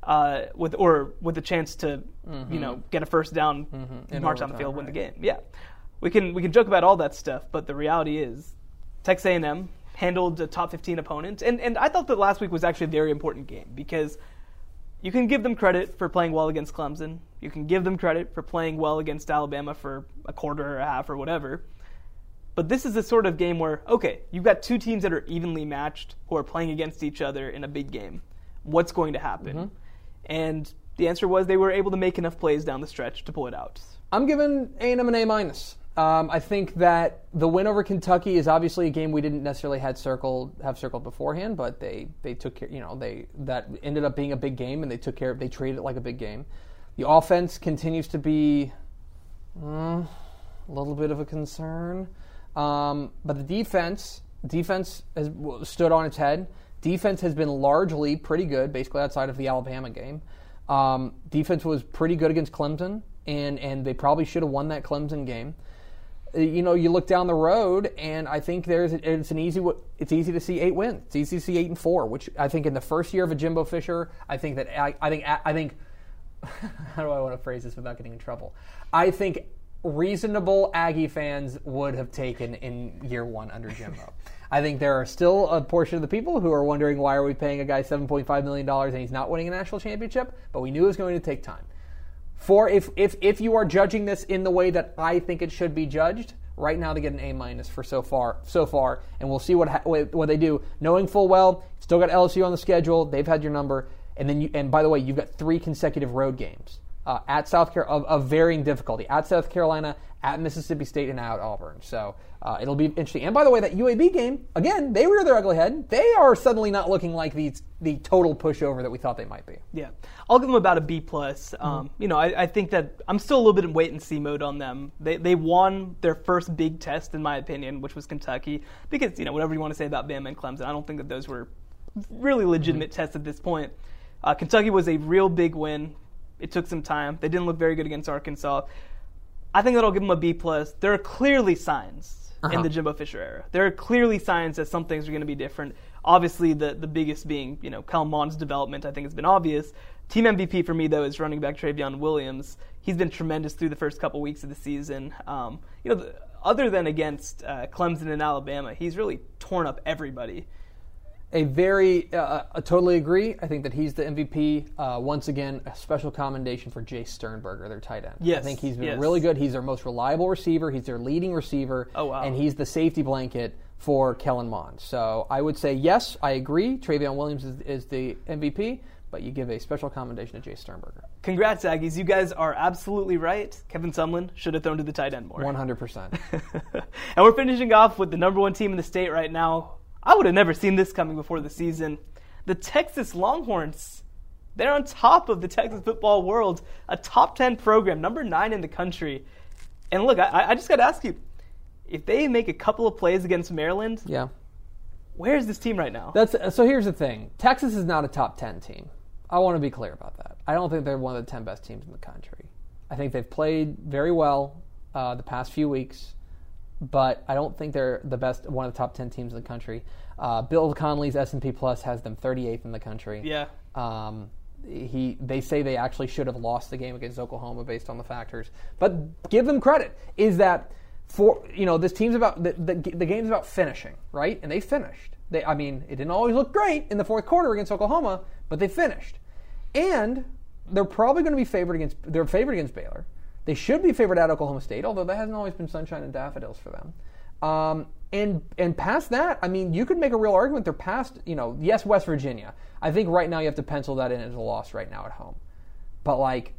Speaker 1: uh, with or with a chance to mm-hmm. you know get a first down, mm-hmm. march down the field, right. win the game. Yeah, we can we can joke about all that stuff, but the reality is Texas A&M handled a top 15 opponent, and and I thought that last week was actually a very important game because you can give them credit for playing well against Clemson. You can give them credit for playing well against Alabama for a quarter or a half or whatever. But this is the sort of game where, okay, you've got two teams that are evenly matched who are playing against each other in a big game. What's going to happen? Mm-hmm. And the answer was they were able to make enough plays down the stretch to pull it out.
Speaker 2: I'm giving A&M an A minus. Um, I think that the win over Kentucky is obviously a game we didn't necessarily had circled have circled beforehand, but they they took care. You know, they that ended up being a big game, and they took care. They treated it like a big game. The offense continues to be uh, a little bit of a concern, um, but the defense defense has stood on its head. Defense has been largely pretty good, basically outside of the Alabama game. Um, defense was pretty good against Clemson, and and they probably should have won that Clemson game you know, you look down the road, and I think there's it's an easy it's easy to see eight wins. It's easy to see eight and four, which I think in the first year of a Jimbo Fisher, I think that I, I think I think how do I want to phrase this without getting in trouble? I think reasonable Aggie fans would have taken in year one under Jimbo. I think there are still a portion of the people who are wondering why are we paying a guy $7.5 million and he's not winning a national championship, but we knew it was going to take time for if if if you are judging this in the way that I think it should be judged, right now they get an A minus for so far so far, and we'll see what ha- what they do. Knowing full well, still got LSU on the schedule. They've had your number, and then you and by the way, you've got three consecutive road games uh, at South Carolina of, of, varying difficulty at South Carolina, at Mississippi State, and at Auburn. So uh, it'll be interesting. And by the way, that UAB game again, they rear their ugly head. They are suddenly not looking like the the total pushover that we thought they might be.
Speaker 1: Yeah, I'll give them about a B plus. Mm-hmm. Um, you know, I, I, think that I'm still a little bit in wait and see mode on them. They they won their first big test, in my opinion, which was Kentucky. Because you know, whatever you want to say about Bama and Clemson, I don't think that those were really legitimate mm-hmm. tests at this point. Uh, Kentucky was a real big win. It took some time. They didn't look very good against Arkansas. I think that'll give them a B plus. There are clearly signs uh-huh. in the Jimbo Fisher era. There are clearly signs that some things are going to be different. Obviously, the the biggest being you know Kellen Mond's development. I think has been obvious. Team MVP for me though is running back Trayveon Williams. He's been tremendous through the first couple weeks of the season. Um, you know, the, other than against uh, Clemson and Alabama, he's really torn up everybody.
Speaker 2: A very, uh, I totally agree. I think that he's the MVP. Uh, once again, a special commendation for Jace Sternberger, their tight end.
Speaker 1: Yes,
Speaker 2: I think he's been
Speaker 1: yes.
Speaker 2: really good. He's their most reliable receiver. He's their leading receiver.
Speaker 1: Oh, wow.
Speaker 2: And he's the safety blanket for Kellen Mond. So I would say yes, I agree. Trayveon Williams is, is the MVP, but you give a special commendation to Jace Sternberger.
Speaker 1: Congrats, Aggies! You guys are absolutely right. Kevin Sumlin should have thrown to the tight end more.
Speaker 2: One hundred percent.
Speaker 1: and we're finishing off with the number one team in the state right now. I would have never seen this coming before the season. The Texas Longhorns. They're on top of the Texas football world, a top 10 program, number nine in the country. And look, I, I just got to ask you if they make a couple of plays against Maryland,
Speaker 2: Yeah.
Speaker 1: where's this team right now?
Speaker 2: That's so. Here's the thing: Texas is not a top ten team. I want to be clear about that. I don't think they're one of the ten best teams in the country. I think they've played very well uh, the past few weeks, but I don't think they're the best, one of the top ten teams in the country. Uh, Bill Connelly's S and P Plus has them 38th in the country.
Speaker 1: yeah.
Speaker 2: Um, he, they say they actually should have lost the game against Oklahoma based on the factors, but give them credit. Is that for you know this team's about the, the, the game's about finishing, right? And they finished. They, I mean, it didn't always look great in the fourth quarter against Oklahoma, but they finished, and they're probably going to be favored against. They're favored against Baylor. They should be favored at Oklahoma State, although that hasn't always been sunshine and daffodils for them. Um, and and past that, I mean, you could make a real argument they're past. You know, yes, West Virginia. I think right now you have to pencil that in as a loss right now at home. But like,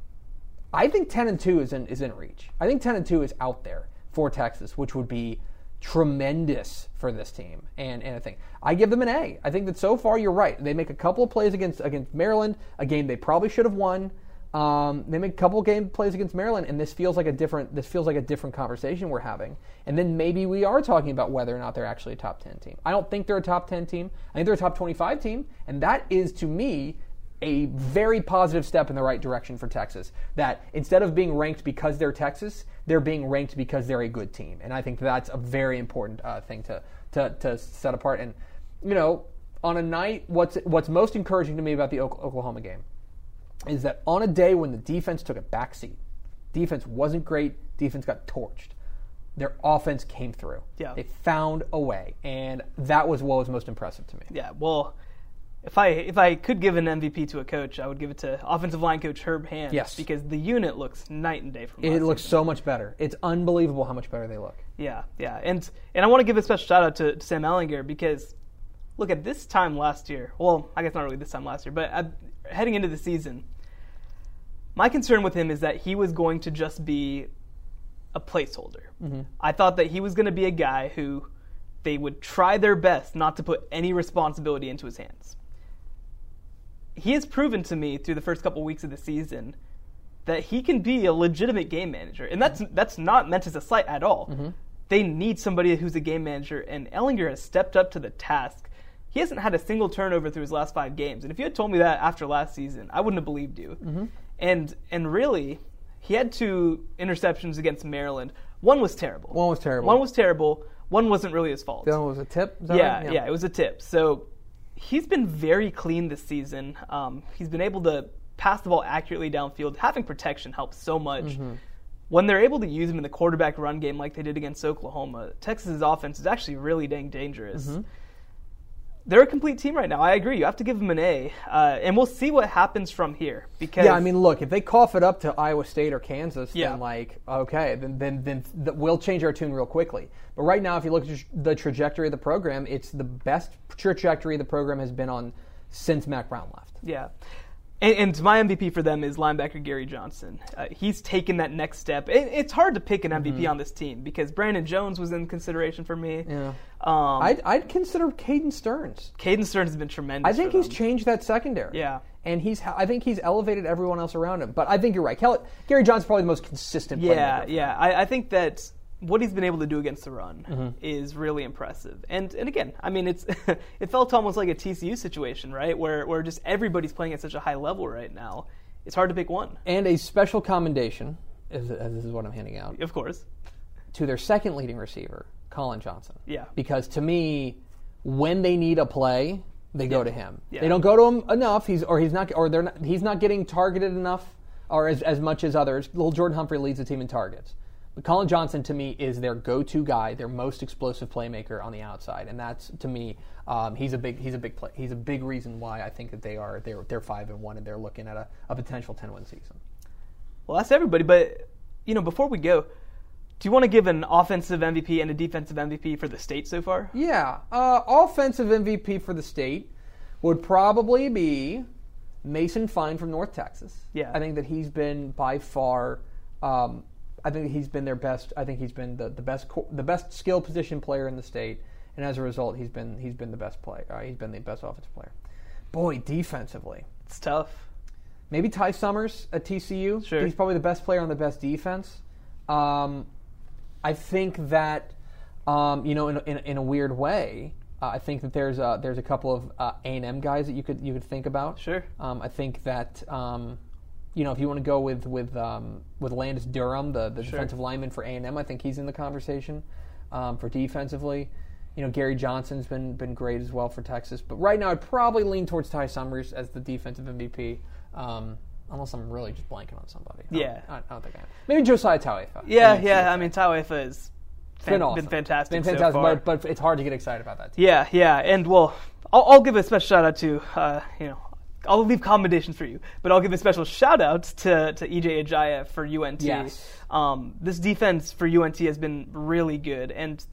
Speaker 2: I think ten and two is in is in reach. I think ten and two is out there for Texas, which would be tremendous for this team. And and I think I give them an A. I think that so far you're right. They make a couple of plays against against Maryland, a game they probably should have won. Um, they make a couple game plays against Maryland, and this feels like a different. This feels like a different conversation we're having. And then maybe we are talking about whether or not they're actually a top ten team. I don't think they're a top ten team. I think they're a top twenty-five team, and that is to me a very positive step in the right direction for Texas. That instead of being ranked because they're Texas, they're being ranked because they're a good team, and I think that's a very important uh, thing to, to to set apart. And you know, on a night, what's what's most encouraging to me about the Oklahoma game is that on a day when the defense took a backseat, defense wasn't great, defense got torched. Their offense came through.
Speaker 1: Yeah.
Speaker 2: They found a way, and that was what was most impressive to me.
Speaker 1: Yeah, well, if I if I could give an MVP to a coach, I would give it to offensive line coach Herb Hand.
Speaker 2: Yes.
Speaker 1: because the unit looks night and day from.
Speaker 2: Us.
Speaker 1: It
Speaker 2: looks
Speaker 1: season.
Speaker 2: so much better. It's unbelievable how much better they look.
Speaker 1: Yeah, yeah, and and I want to give a special shout out to, to Sam Ehlinger because look at this time last year. Well, I guess not really this time last year, but at, heading into the season, my concern with him is that he was going to just be a placeholder. Mm-hmm. I thought that he was going to be a guy who they would try their best not to put any responsibility into his hands. He has proven to me through the first couple weeks of the season that he can be a legitimate game manager, and that's that's not meant as a slight at all. Mm-hmm. They need somebody who's a game manager, and Ehlinger has stepped up to the task. He hasn't had a single turnover through his last five games, and if you had told me that after last season, I wouldn't have believed you. And and really, he had two interceptions against Maryland. One was terrible.
Speaker 2: One was terrible.
Speaker 1: One was terrible. One wasn't really his fault.
Speaker 2: The other one was a tip. That
Speaker 1: Yeah, yeah, it was a tip. So he's been very clean this season. Um, he's been able to pass the ball accurately downfield. Having protection helps so much.
Speaker 2: Mm-hmm.
Speaker 1: When they're able to use him in the quarterback run game like they did against Oklahoma, Texas's offense is actually really dang dangerous.
Speaker 2: Mm-hmm.
Speaker 1: They're a complete team right now. I agree. You have to give them an A, uh, and we'll see what happens from here. Because
Speaker 2: Yeah, I mean, look, if they cough it up to Iowa State or Kansas,
Speaker 1: Yeah.
Speaker 2: then like, okay, then then then th- we'll change our tune real quickly. But right now, if you look at the trajectory of the program, it's the best trajectory the program has been on since Mack Brown left.
Speaker 1: Yeah. And, and my MVP for them is linebacker Gary Johnson. Uh, he's taken that next step. It, it's hard to pick an MVP on this team because Brandon Jones was in consideration for me.
Speaker 2: Mm-hmm. Yeah.
Speaker 1: Um,
Speaker 2: I'd, I'd consider Caden Sterns.
Speaker 1: Caden Sterns has been tremendous.
Speaker 2: I think he's changed that secondary.
Speaker 1: Yeah.
Speaker 2: And he's, I think he's elevated everyone else around him. But I think you're right. Gary Johnson's probably the most consistent.
Speaker 1: Player.
Speaker 2: Yeah,
Speaker 1: yeah. I, I think that what he's been able to do against the run
Speaker 2: Mm-hmm.
Speaker 1: is really impressive. And and again, I mean, it's it felt almost like a TCU situation, right? Where where just everybody's playing at such a high level right now. It's hard to pick one,
Speaker 2: And a special commendation, as, as this is what I'm handing out,
Speaker 1: of course.
Speaker 2: to their second leading receiver, Collin Johnson.
Speaker 1: Yeah.
Speaker 2: Because to me, when they need a play, they go to him.
Speaker 1: Yeah.
Speaker 2: They don't go to him enough. He's or he's not or they're not, he's not getting targeted enough or as, as much as others. Lil'Jordan Humphrey leads the team in targets. Collin Johnson to me is their go-to guy, their most explosive playmaker on the outside, and that's to me um, he's a big he's a big play, he's a big reason why I think that they are they're they're five and one and they're looking at a, a potential ten win season.
Speaker 1: Well, that's everybody. But you know, before we go, do you want to give an offensive MVP and a defensive MVP for the state so far?
Speaker 2: Yeah, uh, offensive MVP for the state would probably be Mason Fine from North Texas.
Speaker 1: Yeah.
Speaker 2: I think that he's been by far. Um, I think he's been their best. I think he's been the, the best the best skill position player in the state, and as a result, he's been he's been the best player. Uh, he's been the best offensive player. Boy, defensively,
Speaker 1: It's tough.
Speaker 2: maybe Ty Summers at TCU.
Speaker 1: Sure.
Speaker 2: He's probably the best player on the best defense. Um, I think that, um, you know, in, in, in a weird way, uh, I think that there's a, there's a couple of uh, A&M guys that you could you could think about.
Speaker 1: Sure.
Speaker 2: Um, I think that, um, you know, if you want to go with with um, with Landis Durham, the, the
Speaker 1: Sure.
Speaker 2: defensive lineman for A&M, I think he's in the conversation um, for defensively. You know, Gary Johnson's been been great as well for Texas, but right now I'd probably lean towards Ty Summers as the defensive MVP, um, unless I'm really just blanking on somebody. I
Speaker 1: Yeah.
Speaker 2: I, I don't think I am. Maybe Josiah Tauaefa.
Speaker 1: Yeah,
Speaker 2: mean,
Speaker 1: yeah. I mean, has fan-
Speaker 2: been awesome.
Speaker 1: been fantastic.
Speaker 2: Been
Speaker 1: so
Speaker 2: fantastic,
Speaker 1: far.
Speaker 2: but, but it's hard to get excited about that. Team.
Speaker 1: Yeah, yeah, and well, I'll, I'll give a special shout out to uh, you know. I'll leave commendations for you, but I'll give a special shout out to, to EJ Ejiya for UNT.
Speaker 2: Yes.
Speaker 1: Um, this defense for UNT has been really good, and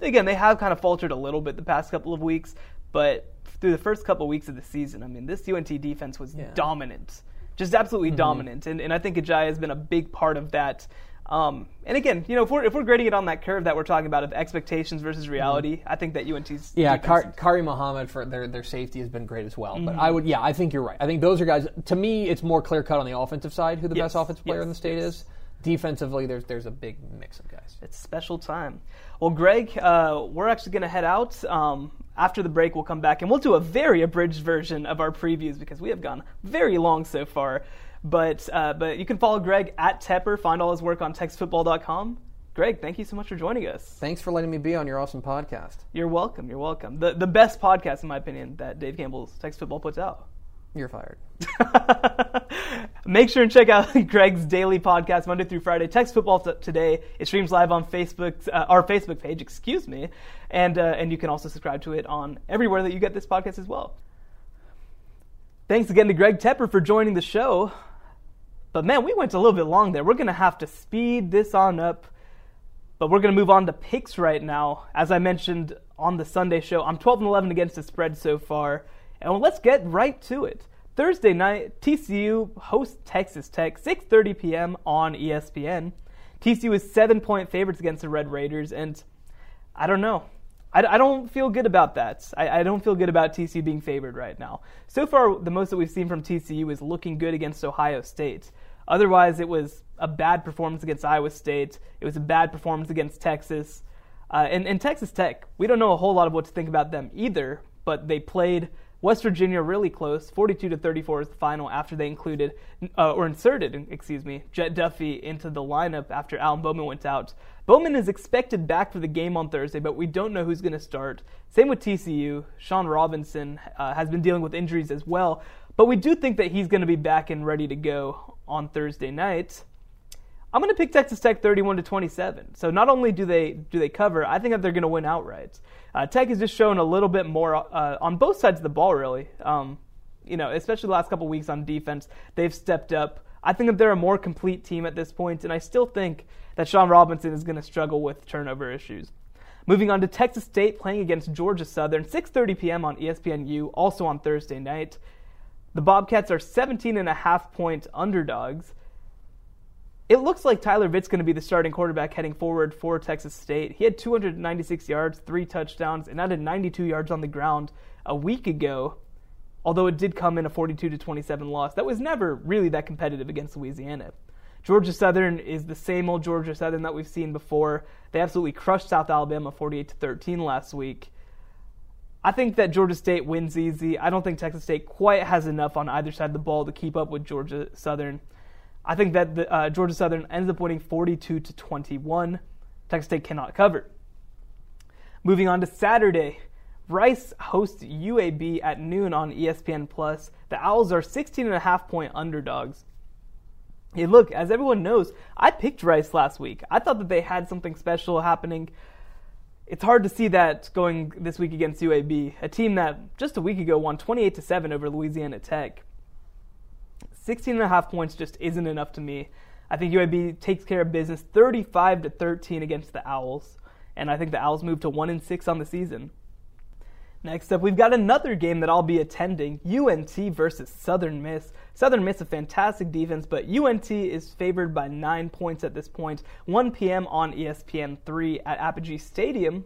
Speaker 1: again, they have kind of faltered a little bit the past couple of weeks, but through the first couple of weeks of the season, I mean, this UNT defense was
Speaker 2: Yeah.
Speaker 1: dominant, just absolutely dominant, and, and I think Ejiya has been a big part of that. Um, and again, you know, if we're if we're grading it on that curve that we're talking about of expectations versus reality, I think that UNT's
Speaker 2: Yeah, Kar- Khairi Muhammad for their, their safety has been great as well.
Speaker 1: Mm-hmm.
Speaker 2: But I would, yeah, I think you're right. I think those are guys. To me, it's more clear cut on the offensive side who the
Speaker 1: Yes,
Speaker 2: best offensive player
Speaker 1: yes,
Speaker 2: in the state
Speaker 1: yes.
Speaker 2: is. Defensively, there's there's a big mix of guys.
Speaker 1: It's special time. Well, Greg, uh, we're actually going to head out. Um, after the break, we'll come back and we'll do a very abridged version of our previews because we have gone very long so far. But uh, but you can follow Greg at Tepper. Find all his work on TexasFootball.com. Greg, thank you so much for joining us.
Speaker 2: Thanks for letting me be on your awesome podcast.
Speaker 1: You're welcome. You're welcome. The the best podcast, in my opinion, that Dave Campbell's Texas Football puts out.
Speaker 2: You're fired.
Speaker 1: Make sure and check out Greg's daily podcast Monday through Friday. Text Football Today. It streams live on Facebook, uh, our Facebook page, excuse me, and uh, and you can also subscribe to it on everywhere that you get this podcast as well. Thanks again to Greg Tepper for joining the show. But man, we went a little bit long there. We're gonna have to speed this on up. But we're going to move on to picks right now. As I mentioned on the Sunday show, I'm 12 and 11 against the spread so far. And let's get right to it. Thursday night, TCU hosts Texas Tech, 6:30 p.m. on ESPN. TCU is seven-point favorites against the Red Raiders, and I don't know. I, I don't feel good about that. I, I don't feel good about TCU being favored right now. So far, the most that we've seen from TCU is looking good against Ohio State. Otherwise, it was a bad performance against Iowa State. It was a bad performance against Texas. Uh, and, and Texas Tech, we don't know a whole lot of what to think about them either, but they played West Virginia really close, 42 to 34 is the final after they included uh, or inserted, excuse me, Jett Duffey into the lineup after Alan Bowman went out. Bowman is expected back for the game on Thursday, but we don't know who's going to start. Same with TCU. Shawn Robinson uh, has been dealing with injuries as well, but we do think that he's going to be back and ready to go on Thursday night. I'm going to pick Texas Tech 31 to 27. So not only do they do they cover, I think that they're going to win outright. Uh, Tech has just shown a little bit more uh, on both sides of the ball, really. Um, you know, especially the last couple weeks on defense, they've stepped up. I think that they're a more complete team at this point, and I still think that Shawn Robinson is going to struggle with turnover issues. Moving on to Texas State playing against Georgia Southern, 6:30 p.m. on ESPNU, also on Thursday night. The Bobcats are 17 and a half point underdogs. It looks like Tyler Vitt's going to be the starting quarterback heading forward for Texas State. He had 296 yards, three touchdowns, and added 92 yards on the ground a week ago. Although it did come in a 42 to 27 loss, that was never really that competitive against Louisiana. Georgia Southern is the same old Georgia Southern that we've seen before. They absolutely crushed South Alabama 48 to 13 last week. I think that Georgia State wins easy. I don't think Texas State quite has enough on either side of the ball to keep up with Georgia Southern. I think that the, uh, Georgia Southern ends up winning 42 to 21. Texas State cannot cover. Moving on to Saturday, Rice hosts UAB at noon on ESPN Plus. The Owls are 16 and a half point underdogs. Hey, look, as everyone knows, I picked Rice last week. I thought that they had something special happening. It's hard to see that going this week against UAB, a team that just a week ago won 28 to 7 over Louisiana Tech. 16 and a half points just isn't enough to me. I think UAB takes care of business 35 to 13 against the Owls, and I think the Owls move to 1 and 6 on the season. Next up, we've got another game that I'll be attending UNT versus Southern Miss. Southern Miss, a fantastic defense, but UNT is favored by nine points at this point. 1 p.m. on ESPN 3 at Apogee Stadium.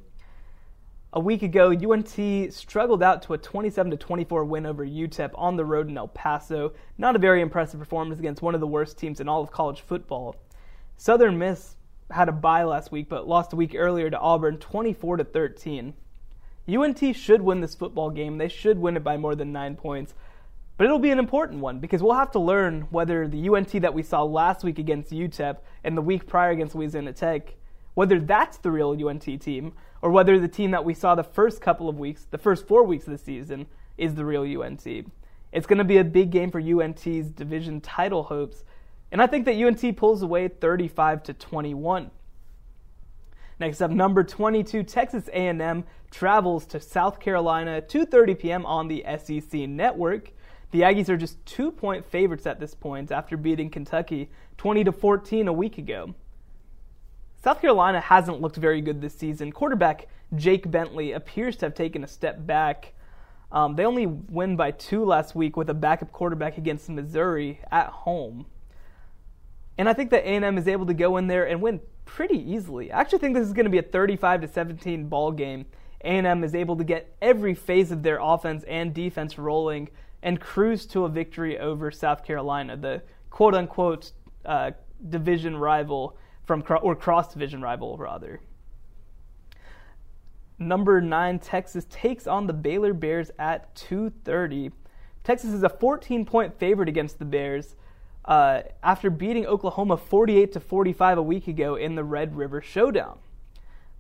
Speaker 1: A week ago, UNT struggled out to a 27 24 win over UTEP on the road in El Paso. Not a very impressive performance against one of the worst teams in all of college football. Southern Miss had a bye last week, but lost a week earlier to Auburn 24 13. UNT should win this football game. They should win it by more than nine points. But it'll be an important one because we'll have to learn whether the UNT that we saw last week against UTEP and the week prior against Louisiana Tech, whether that's the real UNT team or whether the team that we saw the first couple of weeks, the first four weeks of the season, is the real UNT. It's going to be a big game for UNT's division title hopes, and I think that UNT pulls away 35 to 21. Next up, number 22, Texas A&M travels to South Carolina 2:30 p.m. on the SEC network. The Aggies are just 2-point favorites at this point after beating Kentucky 20 to 14 a week ago. South Carolina hasn't looked very good this season. Quarterback Jake Bentley appears to have taken a step back. Um, they only win by two last week with a backup quarterback against Missouri at home. And I think that A&M is able to go in there and win pretty easily. I actually think this is going to be a 35 to 17 ball game. A&M is able to get every phase of their offense and defense rolling and cruise to a victory over South Carolina, the quote unquote uh, division rival from or cross division rival rather. Number 9 Texas takes on the Baylor Bears at 2:30. Texas is a 14 point favorite against the Bears uh, after beating Oklahoma 48 to 45 a week ago in the Red River Showdown.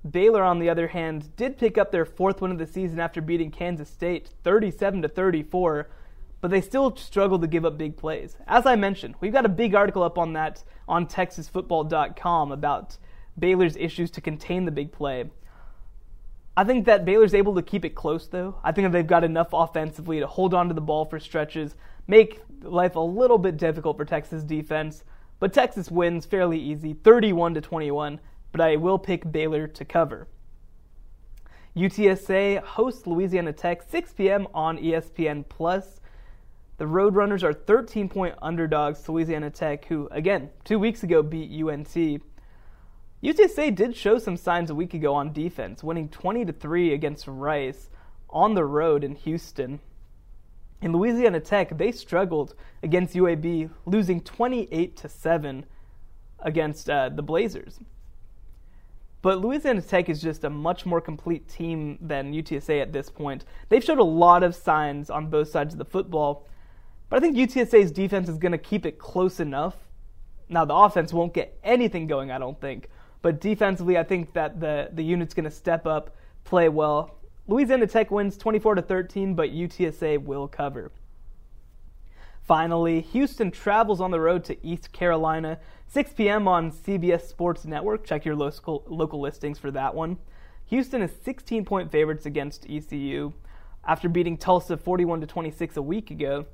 Speaker 1: Baylor, on the other hand, did pick up their fourth win of the season after beating Kansas State 37 to 34, but they still struggle to give up big plays. As I mentioned, we've got a big article up on that on TexasFootball.com about Baylor's issues to contain the big play. I think that Baylor's able to keep it close, though. I think that they've got enough offensively to hold on to the ball for stretches, make life a little bit difficult for Texas defense. But Texas wins fairly easy, 31 to 21. But I will pick Baylor to cover. UTSA hosts Louisiana Tech 6 p.m. on ESPN Plus. The Roadrunners are 13 point underdogs to Louisiana Tech, who, again, two weeks ago beat UNC. UTSA did show some signs a week ago on defense, winning 20 to 3 against Rice on the road in Houston. In Louisiana Tech, they struggled against UAB, losing 28 to 7 against uh, the Blazers. But Louisiana Tech is just a much more complete team than UTSA at this point. They've showed a lot of signs on both sides of the football, but I think UTSA's defense is going to keep it close enough. Now, the offense won't get anything going, I don't think, but defensively, I think that the, the unit's going to step up, play well. Louisiana Tech wins 24 to 13, but UTSA will cover. Finally, Houston travels on the road to East Carolina, 6 p.m. on CBS Sports Network. Check your local, local listings for that one. Houston is 16 point favorites against ECU after beating Tulsa 41 to 26 a week ago.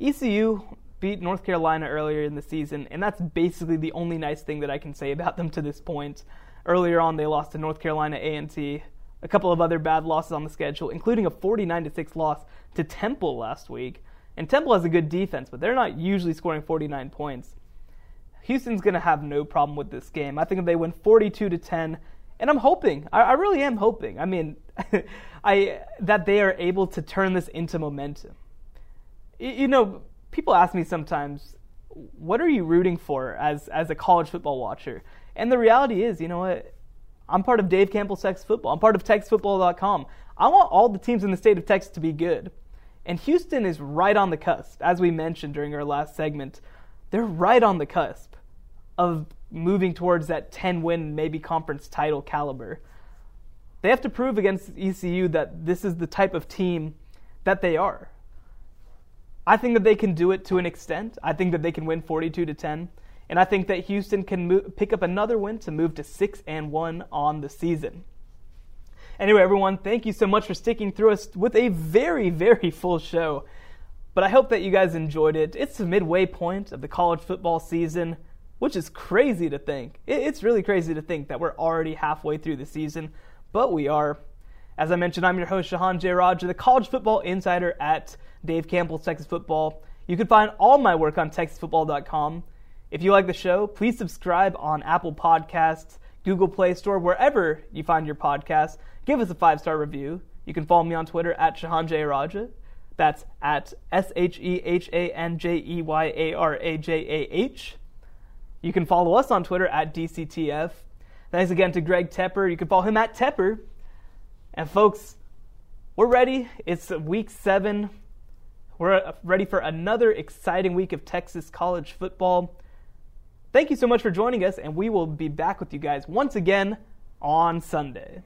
Speaker 1: ECU beat North Carolina earlier in the season, and that's basically the only nice thing that I can say about them to this point. Earlier on, they lost to North Carolina A&T, a couple of other bad losses on the schedule, including a 49 6 loss to Temple last week. And Temple has a good defense, but they're not usually scoring 49 points. Houston's going to have no problem with this game. I think if they win 42 to 10, and I'm hoping. I, I really am hoping. I mean, I that they are able to turn this into momentum. You know, people ask me sometimes, what are you rooting for as as a college football watcher? And the reality is, you know what? I'm part of Dave Campbell's Texas Football. I'm part of TexasFootball.com. I want all the teams in the state of Texas to be good. And Houston is right on the cusp, as we mentioned during our last segment. They're right on the cusp of moving towards that 10 win, maybe conference title caliber. They have to prove against ECU that this is the type of team that they are. I think that they can do it to an extent. I think that they can win 42 to 10, and I think that Houston can pick up another win to move to 6 and 1 on the season. Anyway, everyone, thank you so much for sticking through us with a very, very full show. But I hope that you guys enjoyed it. It's the midway point of the college football season, which is crazy to think. It's really crazy to think that we're already halfway through the season, but we are. As I mentioned, I'm your host, Shehan Jeyarajah, the college football insider at Dave Campbell's Texas Football. You can find all my work on TexasFootball.com. If you like the show, please subscribe on Apple Podcasts, Google Play Store, wherever you find your podcasts. Give us a five star review. You can follow me on Twitter at Shehan Jeyarajah. That's at S H E H A N J E Y A R A J A H. You can follow us on Twitter at DCTF. Thanks again to Greg Tepper. You can follow him at Tepper. And folks, we're ready. It's week seven. We're uh, ready for another exciting week of Texas college football. Thank you so much for joining us, and we will be back with you guys once again on Sunday.